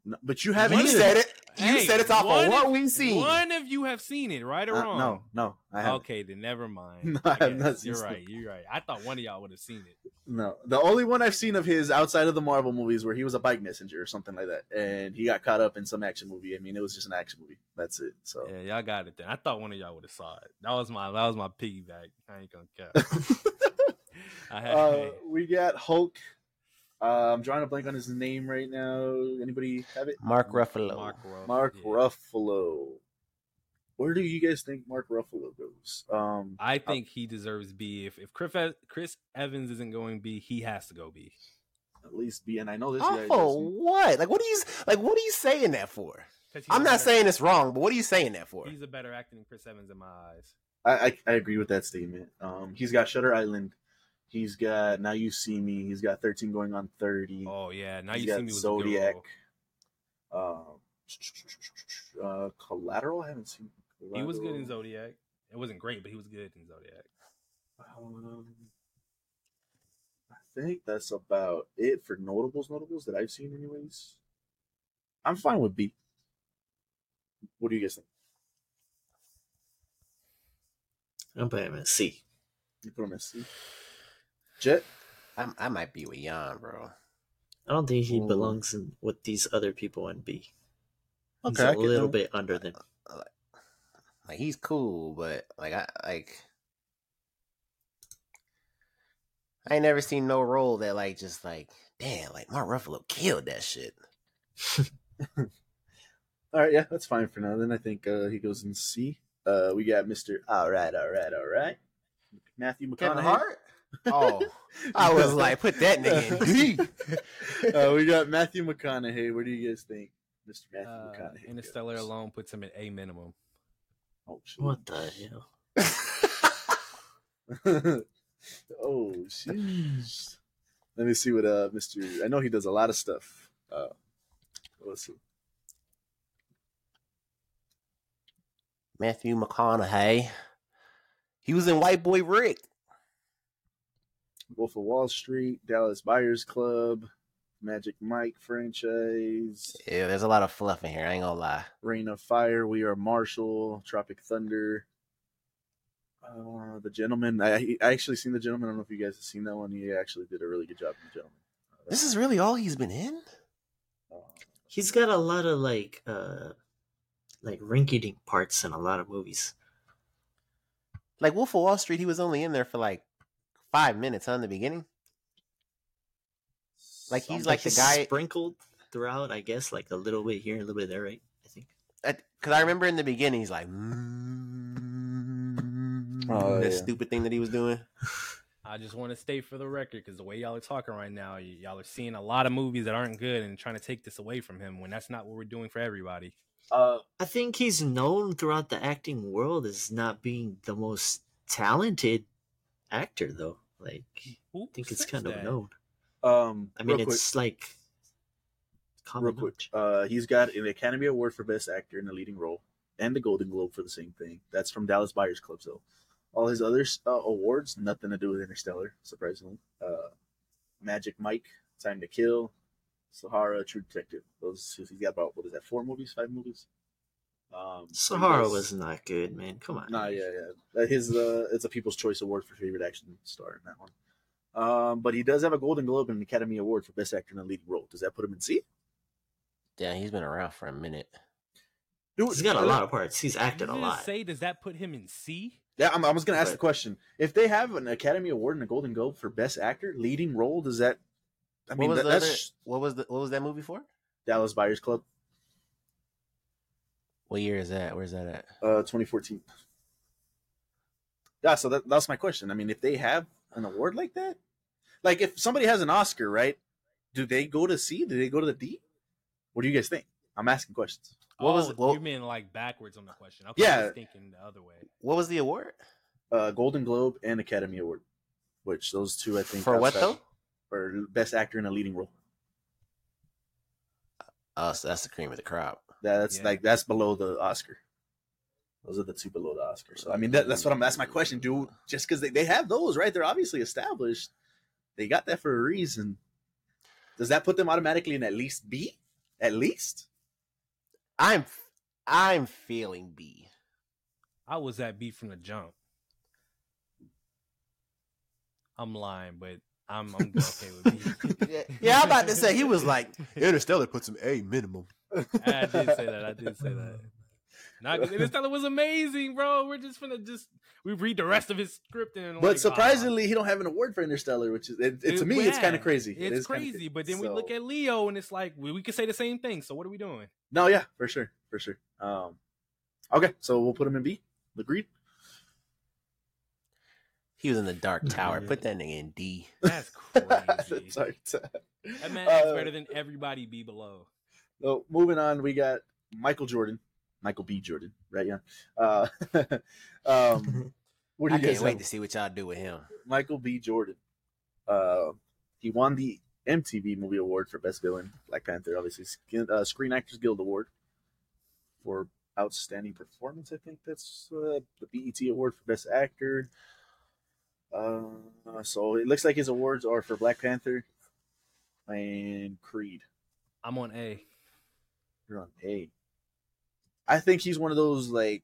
E: No, but you haven't.
B: You said it. You
C: Hey,
B: said it's off of what we've seen.
C: One of you have seen it, right or
E: Uh,
C: wrong?
E: no, no, I haven't.
C: Okay, then never mind. [laughs]
E: No,
C: I
E: I have not seen
C: You're right. You're right. I thought one of y'all would have seen it.
E: No, the only one I've seen of his outside of the Marvel movies where he was a bike messenger or something like that, and he got caught up in some action movie. I mean, it was just an action movie. That's it. So
C: Yeah, y'all got it then. I thought one of y'all would have saw it. That was my that was my piggyback. I ain't gonna cap. [laughs] [laughs] I had,
E: uh, we got Hulk. Uh, I'm drawing a blank on his name right now. Anybody have it?
B: Mark Ruffalo.
C: Mark Ruff,
E: Mark
C: yeah.
E: Ruffalo. Where do you guys think Mark Ruffalo goes? Um,
C: I think he deserves B. If if Chris, Chris Evans isn't going B, he has to go B.
E: at least B, and I know this guy.
B: Off of
E: doesn't-
B: what? Like, what are you like? What are you saying that for?
C: 'Cause he's
B: I'm not
C: better-
B: saying it's wrong, but what are you saying that for?
C: he's a better actor than Chris Evans in my eyes.
E: I, I I agree with that statement. Um, he's got Shutter Island. He's got Now You See Me. He's got 13 going on 30.
C: Oh yeah, now
E: He's
C: you
E: got
C: see me with
E: Zodiac.
C: Zodiac.
E: Um, uh, Collateral. I haven't seen.
C: He was good in Zodiac. It wasn't great, but he was good in Zodiac.
E: Um, I think that's about it for notables. Notables that I've seen, anyways. I'm fine with B. What do you guys think?
D: I'm putting him at C.
E: You put him at C. Jet.
B: I, I might be with Jan, bro.
D: I don't think he
E: Ooh.
D: belongs in with these other people in B. He's
E: Okay, I
D: a
E: can-
D: little bit under them.
B: Like, he's cool, but like, I like. I ain't never seen no role that like just like damn like Mark Ruffalo killed that shit. [laughs]
E: All right, yeah, that's fine for now. Then I think uh, he goes in C. Uh, we got Mr. All right, all right, all right. Matthew McConaughey.
B: Kevin Hart. Oh, [laughs] I was like, put that nigga in [laughs] D. [laughs]
E: uh, we got Matthew McConaughey. What do you guys think, Mr. Matthew
C: Uh,
E: McConaughey?
C: Interstellar
E: goes?
C: alone puts him at A minimum.
E: Oh shit.
D: What the hell?
E: oh sheesh. Let me see what uh Mr. I know he does a lot of stuff. Uh let's see.
B: Matthew McConaughey. He was in White Boy Rick.
E: Wolf of Wall Street, Dallas Buyers Club, Magic Mike franchise,
B: Yeah, there's a lot of fluff in here. I ain't gonna lie.
E: Reign of Fire, We Are Marshall, Tropic Thunder. Uh, the Gentleman. I I actually seen the Gentleman. I don't know if you guys have seen that one. He actually did a really good job in the Gentleman. Uh,
B: This is really all he's been in.
E: uh,
D: He's got a lot of like uh like rinky dink parts in a lot of movies.
B: Like Wolf of Wall Street, he was only in there for like five minutes huh, the beginning. Like he's
E: something-
B: like the guy
D: sprinkled throughout, I guess, like a little bit here, a little bit there, right? I think.
B: because I remember in the beginning he's like, mm,
E: Oh,
B: that
E: yeah.
B: stupid thing that he was doing. [sighs]
C: I just want to state for the record because the way y'all are talking right now, y- y'all are seeing a lot of movies that aren't good and trying to take this away from him when that's not what we're doing for everybody.
E: Uh,
D: I think he's known throughout the acting world as not being the most talented actor, though. Like,
C: Who
D: I think it's
C: says
D: kind of known.
E: um,
D: I mean,
E: real quick,
D: it's like
E: real quick. Uh, he's got an Academy Award for Best Actor in a Leading Role and the Golden Globe for the same thing. That's from Dallas Buyers Club. So, all his other uh, awards nothing to do with Interstellar. Surprisingly, uh, Magic Mike, Time to Kill, Sahara, True Detective. Those he's got about what is that? Four movies, five movies. Um,
D: Sahara
E: does-
D: was not good, man. Come on.
E: Nah, yeah, yeah. Uh, His uh, it's a People's Choice Award for favorite action star in that one. Um, but he does have a Golden Globe and an Academy Award for Best Actor in a Leading Role. Does that put him in C?
B: Yeah, he's been around for a minute.
E: Dude,
D: He's got a lot of parts. He's acted
C: Did
D: a
C: you
D: lot.
C: say, does that put him in C?
E: Yeah, I'm, I was going to ask the question. If they have an Academy Award and a Golden Globe for Best Actor, leading role, does that? I mean,
B: what was
E: that,
B: the
E: that's
B: other, what was the what was that movie for?
E: Dallas Buyers Club,
B: What year is that? Where's that at?
E: uh, 2014. Yeah, so that, that's my question. I mean, if they have an award like that, like if somebody has an Oscar, right? Do they go to C? Do they go to the D? What do you guys think? I'm asking questions.
B: What
C: oh,
B: was- what-
C: you mean like backwards on the question? Okay, I
E: Yeah.
C: was thinking the other way.
B: What was the award
E: Uh, Golden Globe and Academy Award, which those two I think
B: for? What
E: outside-
B: though?
E: For Best Actor in a Leading Role.
B: Oh, so that's the cream of the crop.
E: That's
C: Yeah.
E: like that's below the Oscar. Those are the two below the Oscar. So I mean that, that's what I'm that's my question, dude. Just because they, they have those, right? They're obviously established. They got that for a reason. Does that put them automatically in at least B? At least?
B: I'm I'm feeling B.
C: I was at B from the jump. I'm lying, but I'm I'm [laughs] okay with B.
B: Yeah, yeah, I'm about to say he was like [laughs] Interstellar puts him A minimum. [laughs]
C: I did say that. I did say that. Not Interstellar was amazing, bro. We're just gonna just we read the rest of his script and
E: But
C: like, ah.
E: surprisingly, he don't have an award for Interstellar, which is it, it- to me, it's kind of crazy. It
C: It's
E: is kinda
C: crazy, but then we look at Leo and it's like we, we could say the same thing. So what are we doing?
E: no, yeah, for sure, for sure. Um, okay, so we'll put him in B. Agreed.
B: He was in the Dark [laughs] Tower. Put that nigga in D.
C: That's [laughs] crazy.
E: That's
C: that man acts
E: Uh,
C: better than everybody be below.
E: So moving on, we got Michael Jordan, Michael B. Jordan, right? Yeah. Uh, [laughs] um, [laughs] what do
B: I
E: you
B: can't wait
E: have?
B: to see what y'all do with him.
E: Michael B. Jordan. Uh, he won the MTV Movie Award for Best Villain, Black Panther, obviously Skin- uh, Screen Actors Guild Award for Outstanding Performance. I think that's uh, the BET Award for Best Actor. Uh, so it looks like his awards are for Black Panther and Creed.
C: I'm on A.
E: You're on A. I think he's one of those like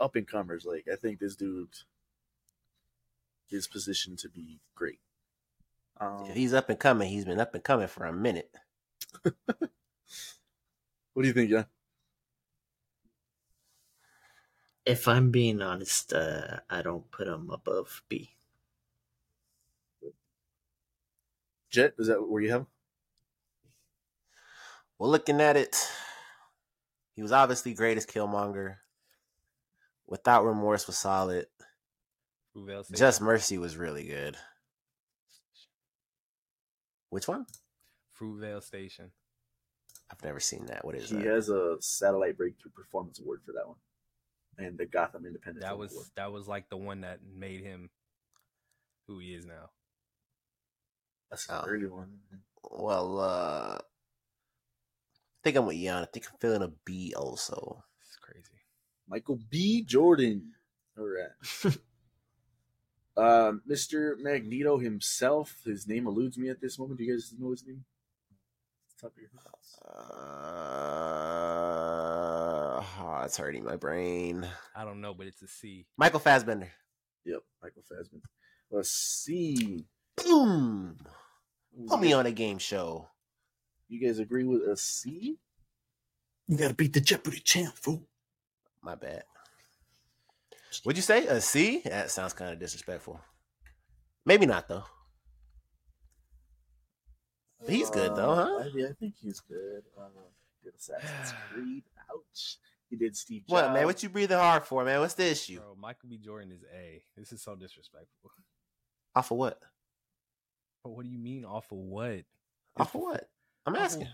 E: up and comers. Like I think this dude is positioned to be great. Um,
B: If he's up and coming, he's been up and coming for a minute. [laughs]
E: what do you think, John?
D: If I'm being honest, uh, I don't put him above B.
E: Jet, is that where you have? him?
B: Well, looking at it, he was obviously great as Killmonger. Without Remorse was solid.
C: Fruitvale Station.
B: Just Mercy was really good. Which one?
C: Fruitvale Station.
B: I've never seen that. What is
E: He
B: that?
E: He has a satellite breakthrough performance award for that one, and the Gotham Independent.
C: That was
E: Award.
C: that was like the one that made him who he is now.
E: that's the
B: Oh.
E: early one.
B: Well, uh, I think I'm with Jan. I think I'm feeling a B also.
C: It's crazy.
E: Michael B. Jordan. All right. um, Mr. Magneto himself. His name eludes me at this moment. Do you guys know his name? Top of your heads.
B: Uh, oh, it's hurting my brain.
C: I don't know, but it's a C.
B: Michael Fassbender.
E: Yep, Michael Fassbender. Let's see.
B: Boom. Put me on a game show.
E: Guys agree with a C?
D: You gotta beat the Jeopardy champ, fool.
B: My bad. Would you say a C? That sounds kind of disrespectful. Maybe not though. He's good, though, huh?
E: I, yeah, I think he's good. Uh, he did Assassin's [sighs] Creed. Ouch. He did Steve Jobs.
B: What man? What you breathing hard for, man? What's the issue?
C: Bro, Michael B. Jordan is A. This is so disrespectful.
B: Off of what?
C: But what do you mean off of what?
B: Off of what? I'm asking.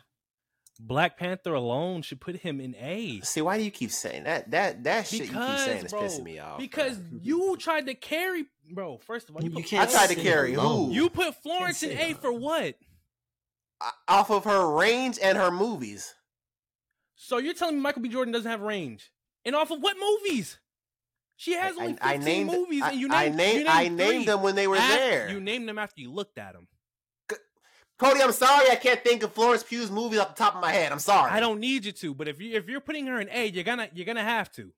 C: Black Panther alone should put him in A.
B: See, why do you keep saying that? That that shit you keep saying is
C: bro,
B: pissing me off.
C: Because
B: bro.
C: you tried to carry, bro. First of all, you,
D: You
C: put
D: can't
B: I tried to carry
D: alone.
B: who?
C: You put Florence in A
D: that.
C: for what?
B: Uh, off of her range and her movies.
C: So you're telling me Michael B. Jordan doesn't have range? And off of what movies? She has only 15 movies,
B: I,
C: and you named,
B: I
C: named,
B: named I
C: named
B: named
C: three.
B: them when they were
C: Af-
B: there.
C: You named them after you looked at them.
B: Cody, I'm sorry I can't think of Florence Pugh's movies off the top of my head. I'm sorry.
C: I don't need you to, but if you if you're putting her in A, you're gonna you're gonna have to.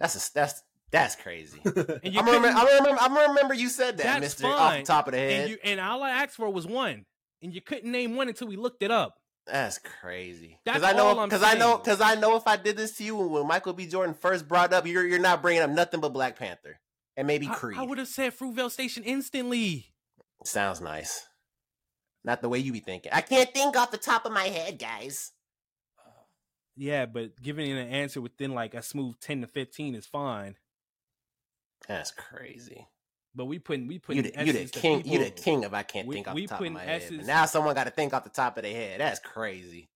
B: That's a, that's that's crazy. [laughs]
C: And you
B: I'm gonna remember, I'm gonna remember. I'm gonna remember you said that,
C: That's
B: Mister, off the top of the head.
C: and you and all I asked for was one, and you couldn't name one until we looked it up.
B: That's crazy.
C: That's
B: I know, because I know, because I know if I did this to you when Michael B. Jordan first brought up, you're you're not bringing up nothing but Black Panther and maybe
C: I-
B: Creed.
C: I, would have said Fruitvale Station instantly.
B: Sounds nice. Not the way you be thinking. I can't think off the top of my head, guys.
C: Yeah, but giving an answer within like a smooth ten to fifteen is fine.
B: That's crazy.
C: But we putting we
B: You
C: putting
B: the, you the
C: S's to
B: king. You the king of I can't
C: We-
B: think off the top of my head. But now someone got to think off the top of their head. That's crazy.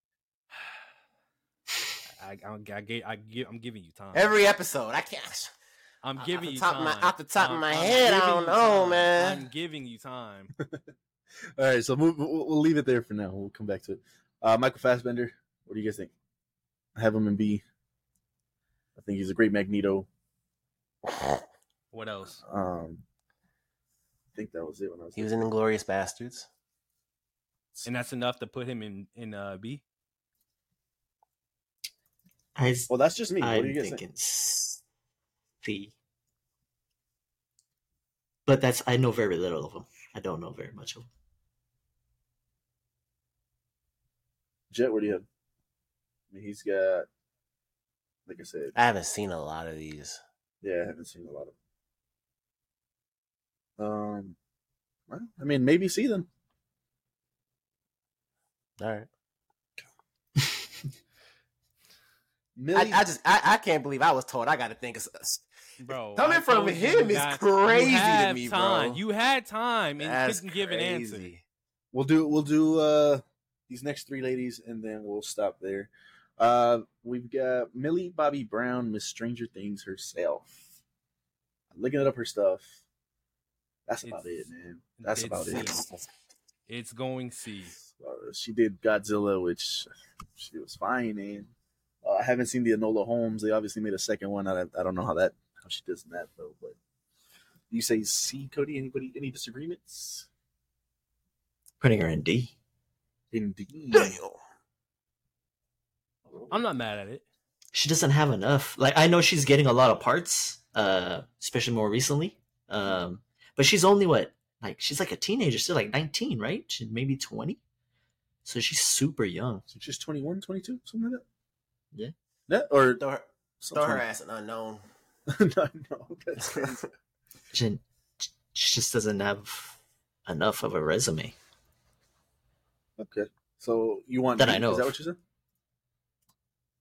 B: [sighs]
C: I, I, I, gave, I give, I'm giving you time.
B: Every episode, I can't. [sighs]
C: I'm giving
B: the
C: you
B: top of my- off the top of
C: I'm-
B: my
C: I'm
B: head, I don't know,
C: time.
B: man.
C: I'm giving you time. [laughs] [laughs]
E: All right, so move, we'll, we'll leave it there for now. We'll come back to it. Uh, Michael Fassbender, what do you guys think? I have him in B. I think he's a great Magneto.
C: What else?
E: Um, I think that was it when I was.
B: He was in Inglourious Basterds.
C: And that's enough to put him in in uh, B.
D: I,
E: Well, that's just me. What do
D: I'm
E: you guys
D: thinking
E: think?
D: C. But that's I know very little of him. I don't know very much of him.
E: Jet, what do you have? I mean, he's got, like I said,
B: I haven't seen a lot of these.
E: yeah, I haven't seen a lot of. Um, well, I mean, maybe see them.
B: All right. [laughs] I,
E: Millie,
B: I just I, I can't believe I was told I got to think of s-
C: Bro, [laughs]
B: Coming
C: I
B: from him is
C: got-
B: crazy
C: you
B: to
C: have
B: me, bro.
C: You had time and
B: That's
C: couldn't give an answer.
E: we'll do we'll do uh these next three ladies, and then we'll stop there. Uh, we've got Millie Bobby Brown, Miss Stranger Things herself. I'm looking up her stuff. That's about
C: It's-
E: it, man. That's
C: it's
E: about it.
C: It's going C.
E: Uh, she did Godzilla, which she was fine in. Uh, I haven't seen the Enola Holmes. They obviously made a second one. I, I don't know how that how she does in that though. But you say C, Cody? Anybody? Any disagreements?
D: Putting her in D.
E: Indeed.
C: I'm not mad at it.
D: She doesn't have enough. Like I know she's getting a lot of parts, uh, especially more recently. Um, but she's only what like she's like a teenager, still like 19, right? She's maybe 20. So she's super young.
E: So she's 21, 22, something like that.
D: Yeah.
E: Yeah, or
B: Throw her, throw her ass an unknown. [laughs]
E: no, no, that's. [laughs]
D: She, she just doesn't have enough of a resume.
E: Okay, so you want
D: That
E: D,
D: I know
E: Is that what you said?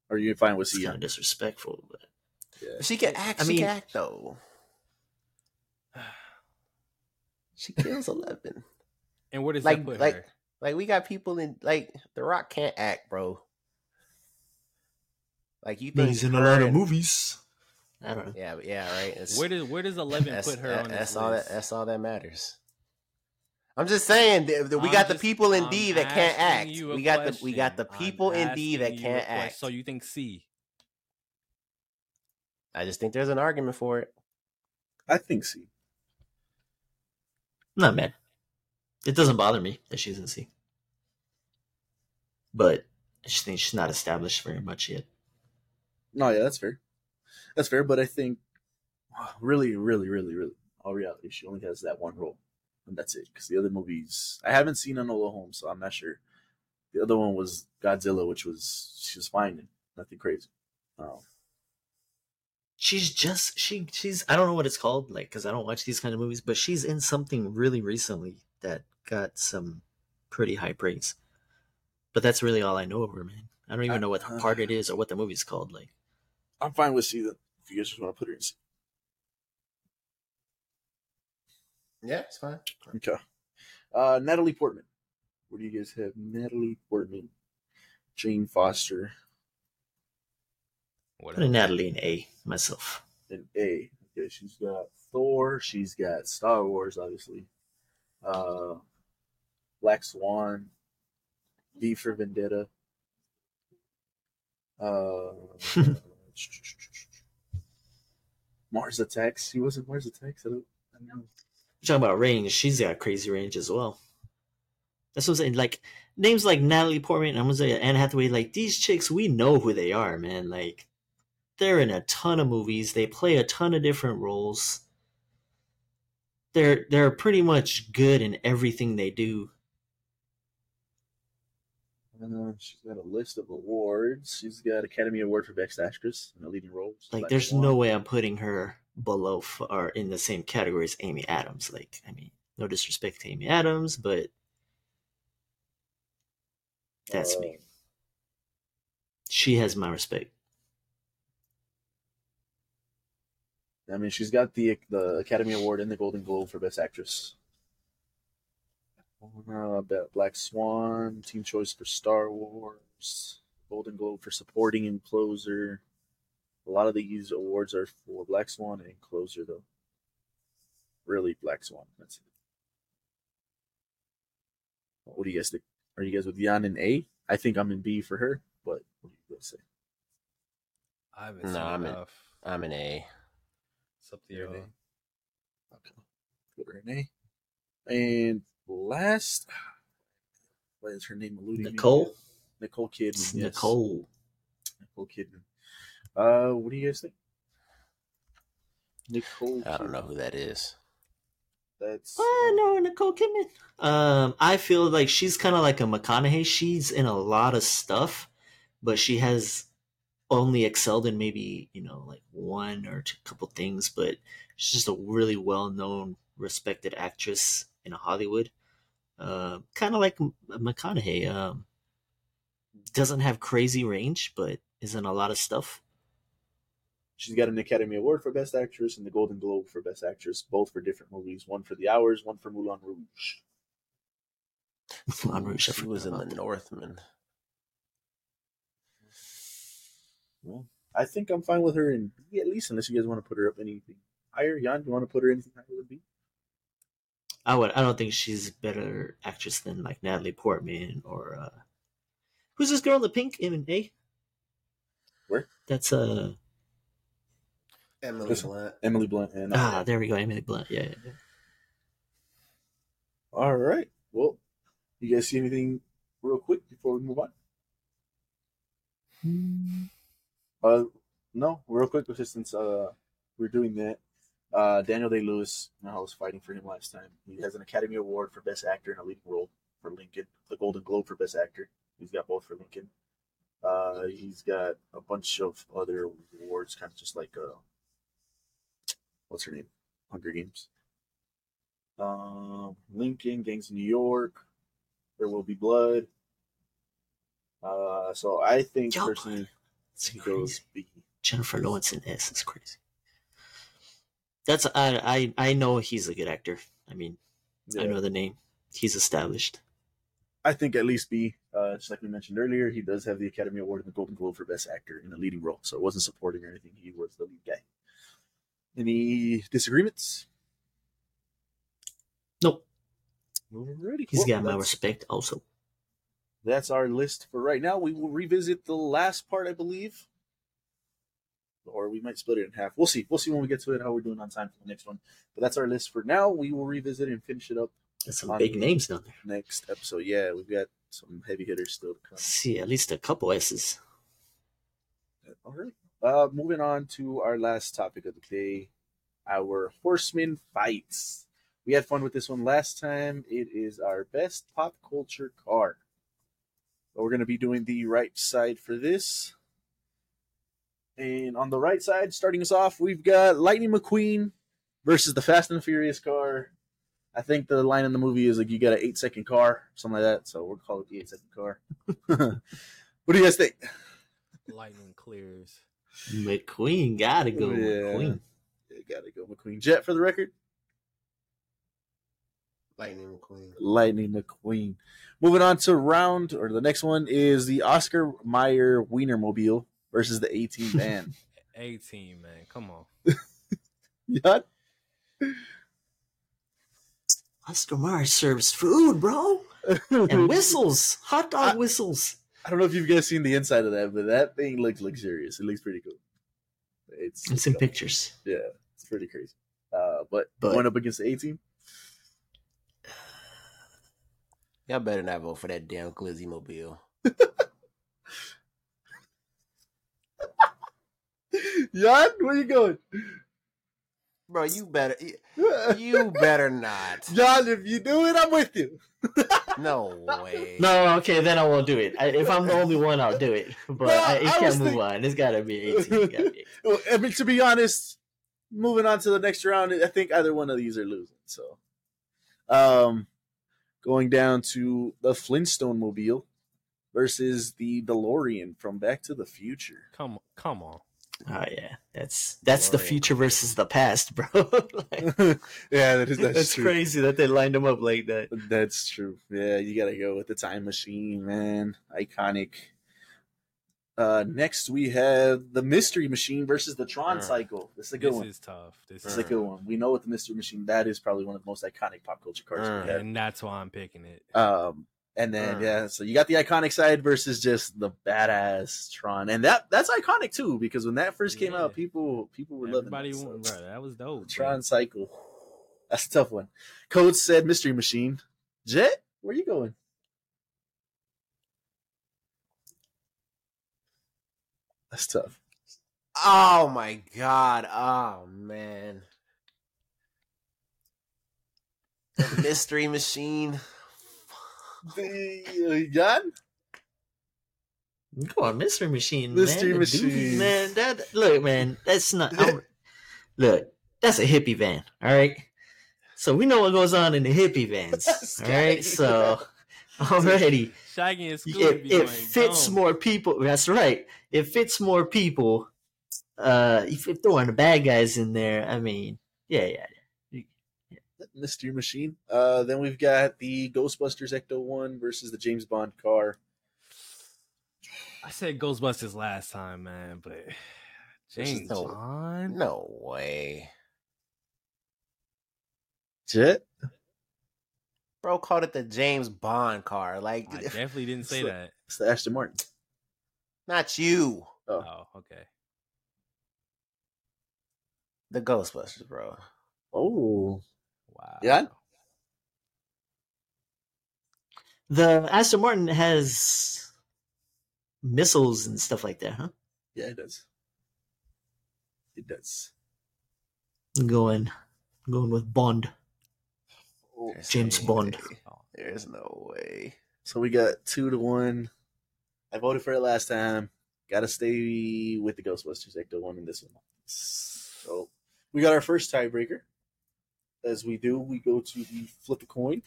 E: Or are you fine with
D: It's
E: C?
D: kind of disrespectful, but
E: Yeah.
B: She can act.
D: I
B: she
D: mean-
B: can act though. [sighs] She kills Eleven.
C: And where does
B: Like-
C: that put
B: like-
C: her?
B: Like we got people in like The Rock can't act, bro. Like you think he's in a lot of
D: movies. I don't know.
B: Yeah, yeah, right. It's-
C: Where does where does Eleven put her
B: that-
C: on
B: that's
C: this
B: all
C: list?
B: that. That's all that matters. I'm just saying that that we
C: I'm
B: got the people in
C: I'm
B: D that can't act.
C: asking you
B: We got the we got the people
C: I'm
B: in D that
C: asking you a
B: can't act.
C: So you think C?
B: I just think there's an argument for it.
E: I think C.
D: Not mad. It doesn't bother me that she's in C. But I just think she's not established very much yet.
E: No, yeah, that's fair. That's fair, but I think [sighs] really, really, really, really, all reality, she only has that one role, and that's it. Because the other movies, I haven't seen Enola Holmes, so I'm not sure. The other one was Godzilla, which was she was fine and nothing crazy. Um,
D: She's just she she's I don't know what it's called like because I don't watch these kind of movies, but she's in something really recently that got some pretty high praise. But that's really all I know of her, man. I don't even know what
E: Uh,
D: part it is or what the movie's called. Like,
E: I'm fine with. Then, if you guys just want to put her in C.
B: Yeah, it's fine.
E: Okay. Uh, Natalie Portman. What do you guys have? Natalie Portman, Jane Foster,
C: What
D: put a Natalie in A myself.
E: and A. Okay, she's got Thor. She's got Star Wars, obviously. Uh, Black Swan, V for Vendetta. Uh, [laughs] Mars Attacks. He wasn't Mars Attacks. I don't, I don't know.
D: talking about range, she's got crazy range as well. That's what I'm saying. Like names like Natalie Portman, I'm gonna say Anne Hathaway. Like these chicks, we know who they are, man. Like they're in a ton of movies. They play a ton of different roles. They're they're pretty much good in everything they do.
E: Uh, she's got a list of awards. She's got Academy Award for Best Actress in a leading role.
D: Like there's no way I'm putting her below f- or in the same category as Amy Adams. Like I mean, no disrespect to Amy Adams, but that's me.
E: Uh,
D: She has my respect.
E: I mean, she's got the the Academy Award and the Golden Globe for Best Actress. Uh, Black Swan, Teen Choice for Star Wars, Golden Globe for Supporting and Closer. A lot of these awards are for Black Swan and Closer, though. Really, Black Swan. That's it. What do you guys think? Are you guys with Jan in A? I think I'm in B for her, but what do you guys say?
C: I haven't
B: No,
C: seen
B: I'm in-
C: enough.
B: I'm in A.
C: It's up to
E: You're
C: you.
E: an A. Okay. Put her in A. And last, what is her name? Eluding
D: Nicole?
E: again? Nicole Kidman. Yes.
D: Nicole.
E: Nicole Kidman. Uh, what do you guys think? Nicole.
B: I don't know who that is.
E: That's.
D: Oh no, Nicole Kidman. Um, I feel like she's kind of like a McConaughey. She's in a lot of stuff, but she has only excelled in maybe you know like one or two couple things. But she's just a really well-known, respected actress in Hollywood. Uh, kind of like McConaughey. Um, doesn't have crazy range, but is in a lot of stuff.
E: She's got an Academy Award for Best Actress and the Golden Globe for Best Actress, both for different movies. One for The Hours, one for Moulin Rouge.
D: Moulin Rouge,
B: She was in the. Northman.
E: Well, I think I'm fine with her in B at least, unless you guys want to put her up anything higher. Jan, do you want to put her anything higher than B?
D: I would. I don't think she's a better actress than like Natalie Portman or uh who's this girl in the pink in A?
E: Where?
D: That's uh
B: Emily
E: Listen.
B: Blunt.
E: Emily Blunt and
D: ah there we go Emily Blunt yeah, yeah, yeah.
E: All right. Well, you guys see anything real quick before we move on? Uh, no, real quick, because since uh we're doing that, uh, Daniel Day Lewis, you know, I was fighting for him last time. He has an Academy Award for Best Actor in a Leading Role for Lincoln, the Golden Globe for Best Actor. He's got both for Lincoln. Uh, he's got a bunch of other awards, kind of just like uh, what's her name, Hunger Games. Um, Lincoln, Gangs of New York, There Will Be Blood. Uh, so I think
D: Yo,
E: personally [laughs] goes. B.
D: Jennifer Lawrence in S is crazy. That's I I I know he's a good actor. I mean, I know the name. He's established.
E: I think at least B, uh, just like we mentioned earlier, he does have the Academy Award and the Golden Globe for Best Actor in a leading role. So it wasn't supporting or anything. He was the lead guy. Any disagreements?
D: Nope.
E: Alrighty.
D: He's
E: Well,
D: got my respect also.
E: That's our list for right now. We will revisit the last part, I believe. Or we might split it in half. We'll see. We'll see when we get to it how we're doing on time for the next one. But that's our list for now. We will revisit and finish it up
D: There's some big names down there.
E: next episode. Yeah, we've got some heavy hitters still to come.
D: See, at least a couple S's.
E: All right. Uh, moving on to our last topic of the day, our horseman fights. We had fun with this one last time. It is our best pop culture car. So we're going to be doing the right side for this. And on the right side, starting us off, we've got Lightning McQueen versus the Fast and Furious car. I think the line in the movie is like you got an eight second car, something like that. So we'll call it the eight second car. [laughs] what do you guys think?
C: Lightning clears.
D: McQueen gotta go.
E: Yeah.
D: McQueen.
E: You gotta go McQueen. Jet for the record.
B: Lightning McQueen.
E: Lightning McQueen. Moving on to round, or the next one is the Oscar Mayer Wienermobile versus the A-Team van.
C: A-Team, man. Come on. [laughs]
E: yeah.
D: Oscar Mayer serves food, bro, and [laughs] whistles, hot dog
E: I-
D: whistles.
E: I don't know if you guys seen the inside of that, but that thing looks luxurious. It looks pretty cool. It's,
D: It's in pictures.
E: yeah, it's pretty crazy. Uh, but,
D: But-
E: going up against the A-Team,
B: Y'all better not vote for that damn Glizzy mobile. [laughs]
E: Jan, where you going?
B: Bro, you better [laughs] you better not.
E: Jan, if you do it, I'm with you. [laughs]
B: No [laughs] way.
D: No, okay, then I won't do it. I, if I'm the only one, I'll do it. But
E: No,
D: I, it
E: I
D: can't move
E: think-
D: on. It's gotta be A-Team. Gotta be A-Team.
E: Well, I mean, to be honest, moving on to the next round, I think either one of these are losing. So, um, going down to the Flintstone Mobile versus the DeLorean from Back to the Future.
C: Come come on.
D: Oh yeah, that's that's the future versus the past, bro. [laughs] Like, [laughs]
E: yeah, that is
D: that's crazy that they lined them up like that.
E: That's true. Yeah, you gotta go with the time machine, man. Iconic. Uh, next we have the Mystery Machine versus the Tron
B: Uh,
E: Cycle. This is a good
C: This
E: one.
C: This is tough. This
E: This
C: is
E: is a good one. We know what the Mystery Machine. That is probably one of the most iconic pop culture cars
B: Uh,
E: we have.
C: and that's why I'm picking it.
E: Um, and then
B: Uh.
E: yeah, so you got the iconic side versus just the badass Tron, and that that's iconic too because when that first came
C: Yeah.
E: out, people people were
C: Everybody,
E: loving
C: went,
E: it. So,
C: bro, that was dope.
E: Tron Cycle, [sighs] that's a tough one. Code said Mystery Machine. Jet, where you going? That's tough.
B: Oh my god. Oh man. The mystery machine.
E: The, uh, Jan?
D: Come on, Mystery Machine.
E: Mystery
D: man.
E: Machine.
D: doobie, man. That look, man. That's not. [laughs] I'm, look, that's a hippie van. All right. So we know what goes on in the hippie vans. [laughs]
E: This
D: all
E: guy.
D: So [laughs] already,
C: Shaggy and Scooby
D: it, it
C: going
D: fits
C: dumb.
D: more people. That's right. It fits more people. Uh, if you're throwing the bad guys in there, I mean, yeah, yeah.
E: Mystery Machine. Uh, then we've got the Ghostbusters Ecto One versus the James Bond car.
C: I said Ghostbusters last time, man, but James
B: no-
C: Bond.
B: No way.
E: Jet.
B: Bro called it the James Bond car. Like
C: I [laughs] definitely didn't say
E: So-
C: that.
E: It's the Aston Martin.
B: not you.
E: Oh,
C: Oh, okay.
B: The Ghostbusters, bro.
E: oh,
C: Wow.
E: Yeah?
D: The Aston Martin has missiles and stuff like that, huh?
E: yeah, it does. It does.
D: I'm going, I'm going with Bond.
B: Oh, There's
D: James
B: no
D: Bond.
B: way. There's no way.
E: So we got two to one. I voted for it last time. Got to stay with the Ghostbusters Ecto One in this one. So we got our first tiebreaker. As we do, we go to the flip a coin.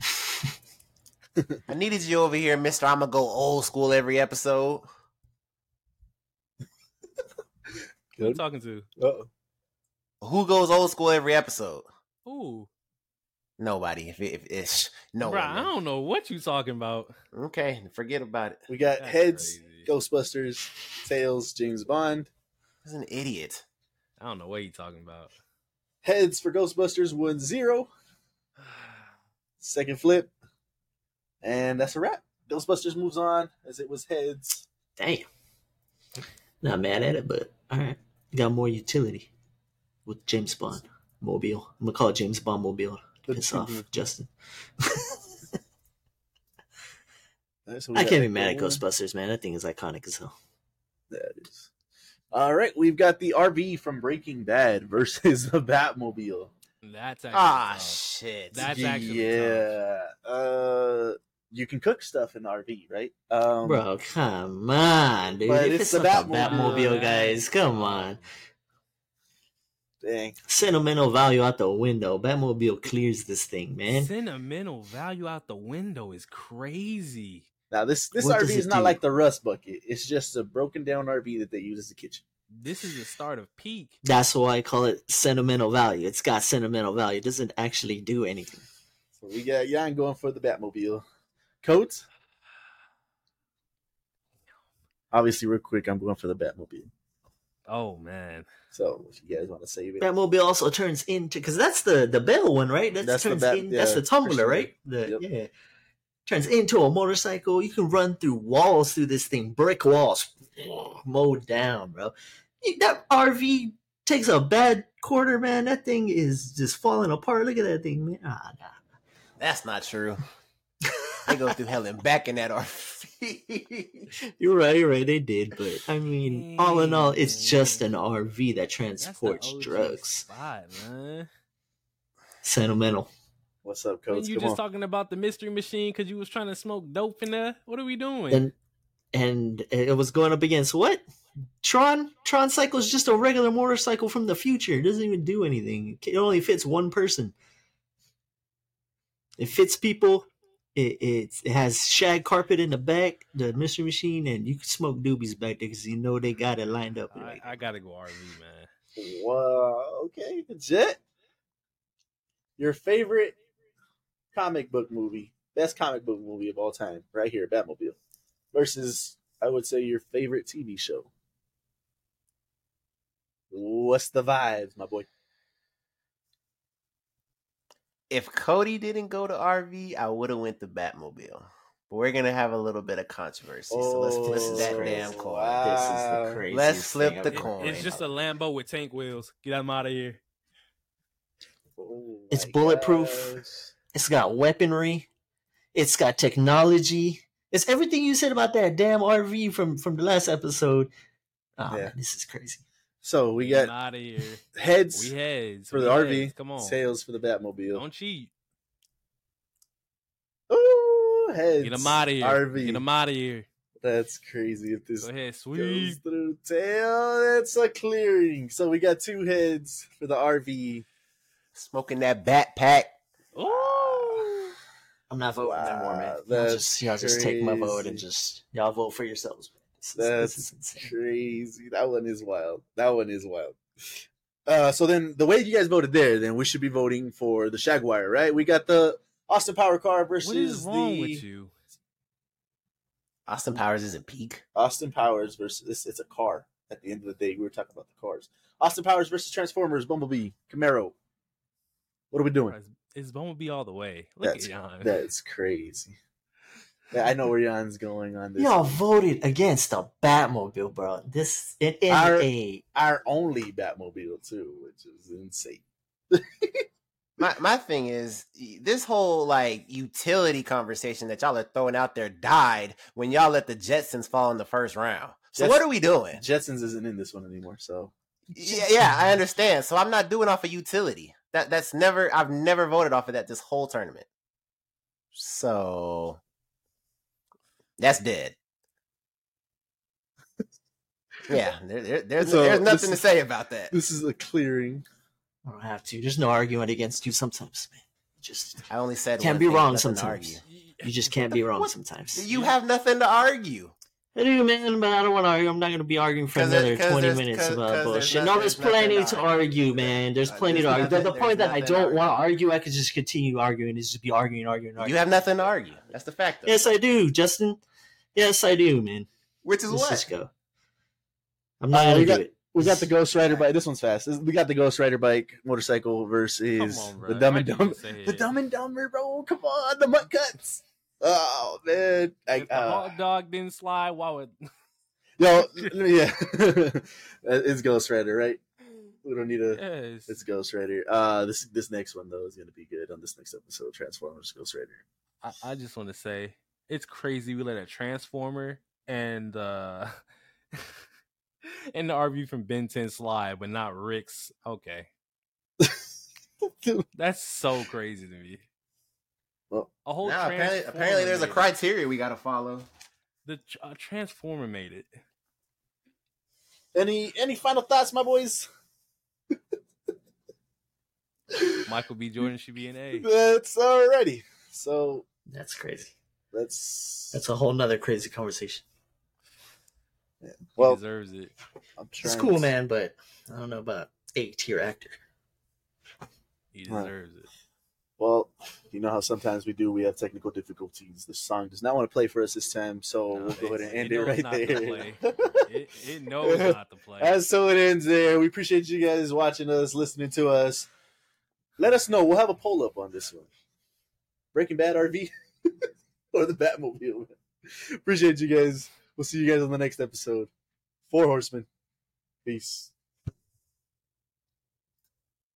E: [laughs]
B: I needed you over here, Mister. I'm gonna go old school every episode.
C: Who you
E: Good.
C: talking to?
E: Uh-oh.
B: Who goes old school every episode?
C: Ooh,
B: Nobody. If, if it's no
C: Bruh,
B: one.
C: I don't know what you talking about.
B: Okay, forget about it.
E: We got
C: That's
E: heads,
C: crazy.
E: Ghostbusters, tails, James Bond.
B: He's an idiot.
C: I don't know what you talking about.
E: Heads for Ghostbusters one zero. Second flip, and that's a wrap. Ghostbusters moves on as it was heads.
D: Damn. Not mad at it, but all right. Got more utility with James Bond mobile. I'm gonna call it James Bond mobile. Piss off. Justin.
E: Alright, so
D: I can't be mad at. Ghostbusters, man. That thing is iconic as hell.
E: That is. All right, we've got the RV from Breaking Bad versus [laughs] the Batmobile.
C: That's actually
B: Ah,
C: tough.
B: shit.
C: That's actually
E: yeah. Uh, you can cook stuff in the RV, right? Um,
D: Bro, come on, dude.
E: but
D: If
E: it's
D: it's,
E: the
D: not the
E: Batmobile.
D: Batmobile, guys, come on.
E: Dang.
D: Sentimental value out the window. Batmobile clears this thing, man.
C: Sentimental value out the window is crazy.
E: Now this this
D: What
E: RV is not
D: do?
E: like the Rust bucket. It's just a broken down RV that they use as a kitchen.
C: This is the start of peak.
D: That's why I call it sentimental value. It's got sentimental value. It doesn't actually do anything.
E: So we got Jan going for the Batmobile. Coates. Obviously, real quick, I'm going for the Batmobile.
C: Oh man.
E: So if you guys want to save it,
D: Batmobile also turns into because that's the the Bale one, right? That
E: That's the
D: turns
E: Bat-
D: in. That's the tumbler,
E: Christian
D: right? The,
E: Yep.
D: Yeah, turns into a motorcycle. You can run through walls through this thing, brick walls, [sniffs] mowed down, bro. That RV takes a bad quarter, man. That thing is just falling apart. Look at that thing, man. Ah, nah.
B: That's not true. they go through hell and back in that RV. [laughs]
D: You're right, you're right. They did, but I mean, all in all, it's just an RV that transports drugs.
C: Spot, man.
D: Sentimental.
E: What's up,
C: When
E: Coates?
C: you
E: Come
C: just
E: on.
C: talking about the mystery machine because you was trying to smoke dope in there? What are we doing?
D: and and it was going up against what? Tron Tron Cycle is just a regular motorcycle from the future. It doesn't even do anything. It only fits one person. It fits people. It it's, it has shag carpet in the back, the mystery machine, and you can smoke doobies back there because you know they got it lined up.
C: I,
D: right.
C: I gotta go RV, man.
E: Wow. Okay, Jet. Your favorite comic book movie, best comic book movie of all time, right here, Batmobile, versus I would say your favorite TV show. What's the vibes, my boy?
B: if Cody didn't go to RV, I would have went to Batmobile. But we're gonna have a little bit of controversy, so let's flip
E: Oh,
B: that
E: crazy.
B: damn coin.
E: Wow.
D: This is the craziest
B: let's flip
D: thing
B: the
D: ever
B: coin.
C: It's just a Lambo with tank wheels. Get them out of here.
E: Oh
D: It's bulletproof.
E: gosh.
D: It's got weaponry. It's got technology. It's everything you said about that damn RV from from the last episode. Oh,
E: Yeah.
D: man, this is crazy.
E: So we
C: Get
E: got
C: out of here.
E: heads
C: We heads
E: for
C: we
E: the
C: heads.
E: RV,
C: Come on.
E: tails for the Batmobile.
C: Don't cheat.
E: Ooh, heads.
C: Get them out of here.
E: RV.
C: Get them out of here.
E: That's crazy. If this
C: Go ahead,
E: goes through tail, that's a clearing. So we got two heads for the RV.
B: Smoking that bat pack.
C: Ooh.
D: I'm not voting no more, man.
E: Wow,
D: Y'all
E: that's
D: just y'all just take my vote and just y'all vote for yourselves. Man. This is,
E: That's
D: this is
E: crazy. That one is wild. That one is wild. Uh, so then the way you guys voted there, then we should be voting for the Jaguar, right? We got the Austin Power car versus
C: What is wrong
E: the
C: with you?
B: Austin Powers isn't peak.
E: Austin Powers versus it's, it's a car. At the end of the day, we were talking about the cars. Austin Powers versus Transformers, Bumblebee, Camaro. What are we doing?
C: It's, it's Bumblebee all the way. Look
E: That's
C: at Jan.
E: that's crazy. Yeah, I know where Jan's going on this.
D: Y'all voted against the Batmobile, bro. This in, in
E: Our-
D: a
E: Our only Batmobile too, which is insane. [laughs]
B: My my thing is this whole like utility conversation that y'all are throwing out there died when y'all let the Jetsons fall in the first round. So
E: Jets-
B: what are we doing?
E: Jetsons isn't in this one anymore, so
B: Yeah, yeah, I understand. So I'm not doing off of utility. That that's never I've never voted off of that this whole tournament. So that's dead. Yeah, [laughs] there, there- there's
E: So,
B: there's
E: this
B: nothing to
E: is-
B: say about that.
E: this is a clearing.
D: I don't have to. There's no arguing against you sometimes, man. Just
B: I only said
D: Can't
B: one
D: be
B: thing,
D: wrong sometimes. you just can't be wrong
B: What-
D: sometimes.
B: You have nothing to argue.
D: I do, man, but I don't want to argue. I'm not going to be arguing for
B: another
D: another
B: 'cause
D: 20 minutes about bullshit.
B: not-
D: no, there's
B: there's
D: plenty
B: to
D: to
B: argue.
D: argue, man. There's
B: Uh,
D: plenty
B: there's
D: to argue. The,
B: nothing-
D: the point that I don't want to argue, I could just continue arguing. Is just be arguing, arguing, arguing.
B: You have nothing to argue. That's the fact. Though.
D: Yes, I do, Justin. Yes, I do, man.
B: Which is
D: Let's
B: what?
D: just go. I'm not
E: Uh,
D: going
E: we
D: to
E: got-
D: do it.
E: We got the Ghost Rider [laughs] bike. This one's fast. We got the Ghost Rider bike motorcycle versus
C: on,
E: the Dumb and
C: Why'd
E: Dumber. The? Dumb and Dumber, bro. Come on, the butt cuts. Oh man, I,
C: If the
E: uh,
C: hot dog didn't slide, why would? [laughs]
E: yo, [laughs] yeah, [laughs] it's Ghost Rider, right? We don't need a.
C: yes.
E: It's Ghost Rider. Uh, this this next one though is gonna be good on this next episode. Transformers Ghost Rider.
C: I, I just want to say it's crazy we let a transformer and uh and the RV from Ben 10 slide, but not Rick's. Okay, that's so crazy to me.
E: Well,
C: a whole
B: Now, apparently, apparently, there's a criteria we got to follow.
C: The uh, transformer made it.
E: Any any final thoughts, my boys?
C: Michael B. Jordan should be an A. [laughs]
E: That's already. So
D: That's crazy.
E: let's.
D: That's a whole nother crazy conversation.
C: He
E: well.
C: deserves it.
E: I'm
D: It's cool,
E: to-
D: man, but I don't know about A tier actor.
C: He
E: Right.
C: deserves it.
E: Well, you know how sometimes we do. We have technical difficulties. The song does not want to play for us this time, so
C: No,
E: we'll go ahead and end
C: it
E: it right
C: not to
E: there.
C: play. [laughs] It, it knows not to play.
E: And so it ends there. We appreciate you guys watching us, listening to us. Let us know. We'll have a poll up on this one. Breaking Bad RV [laughs] or the Batmobile. Appreciate you guys. We'll see you guys on the next episode. Four Horsemen. Peace.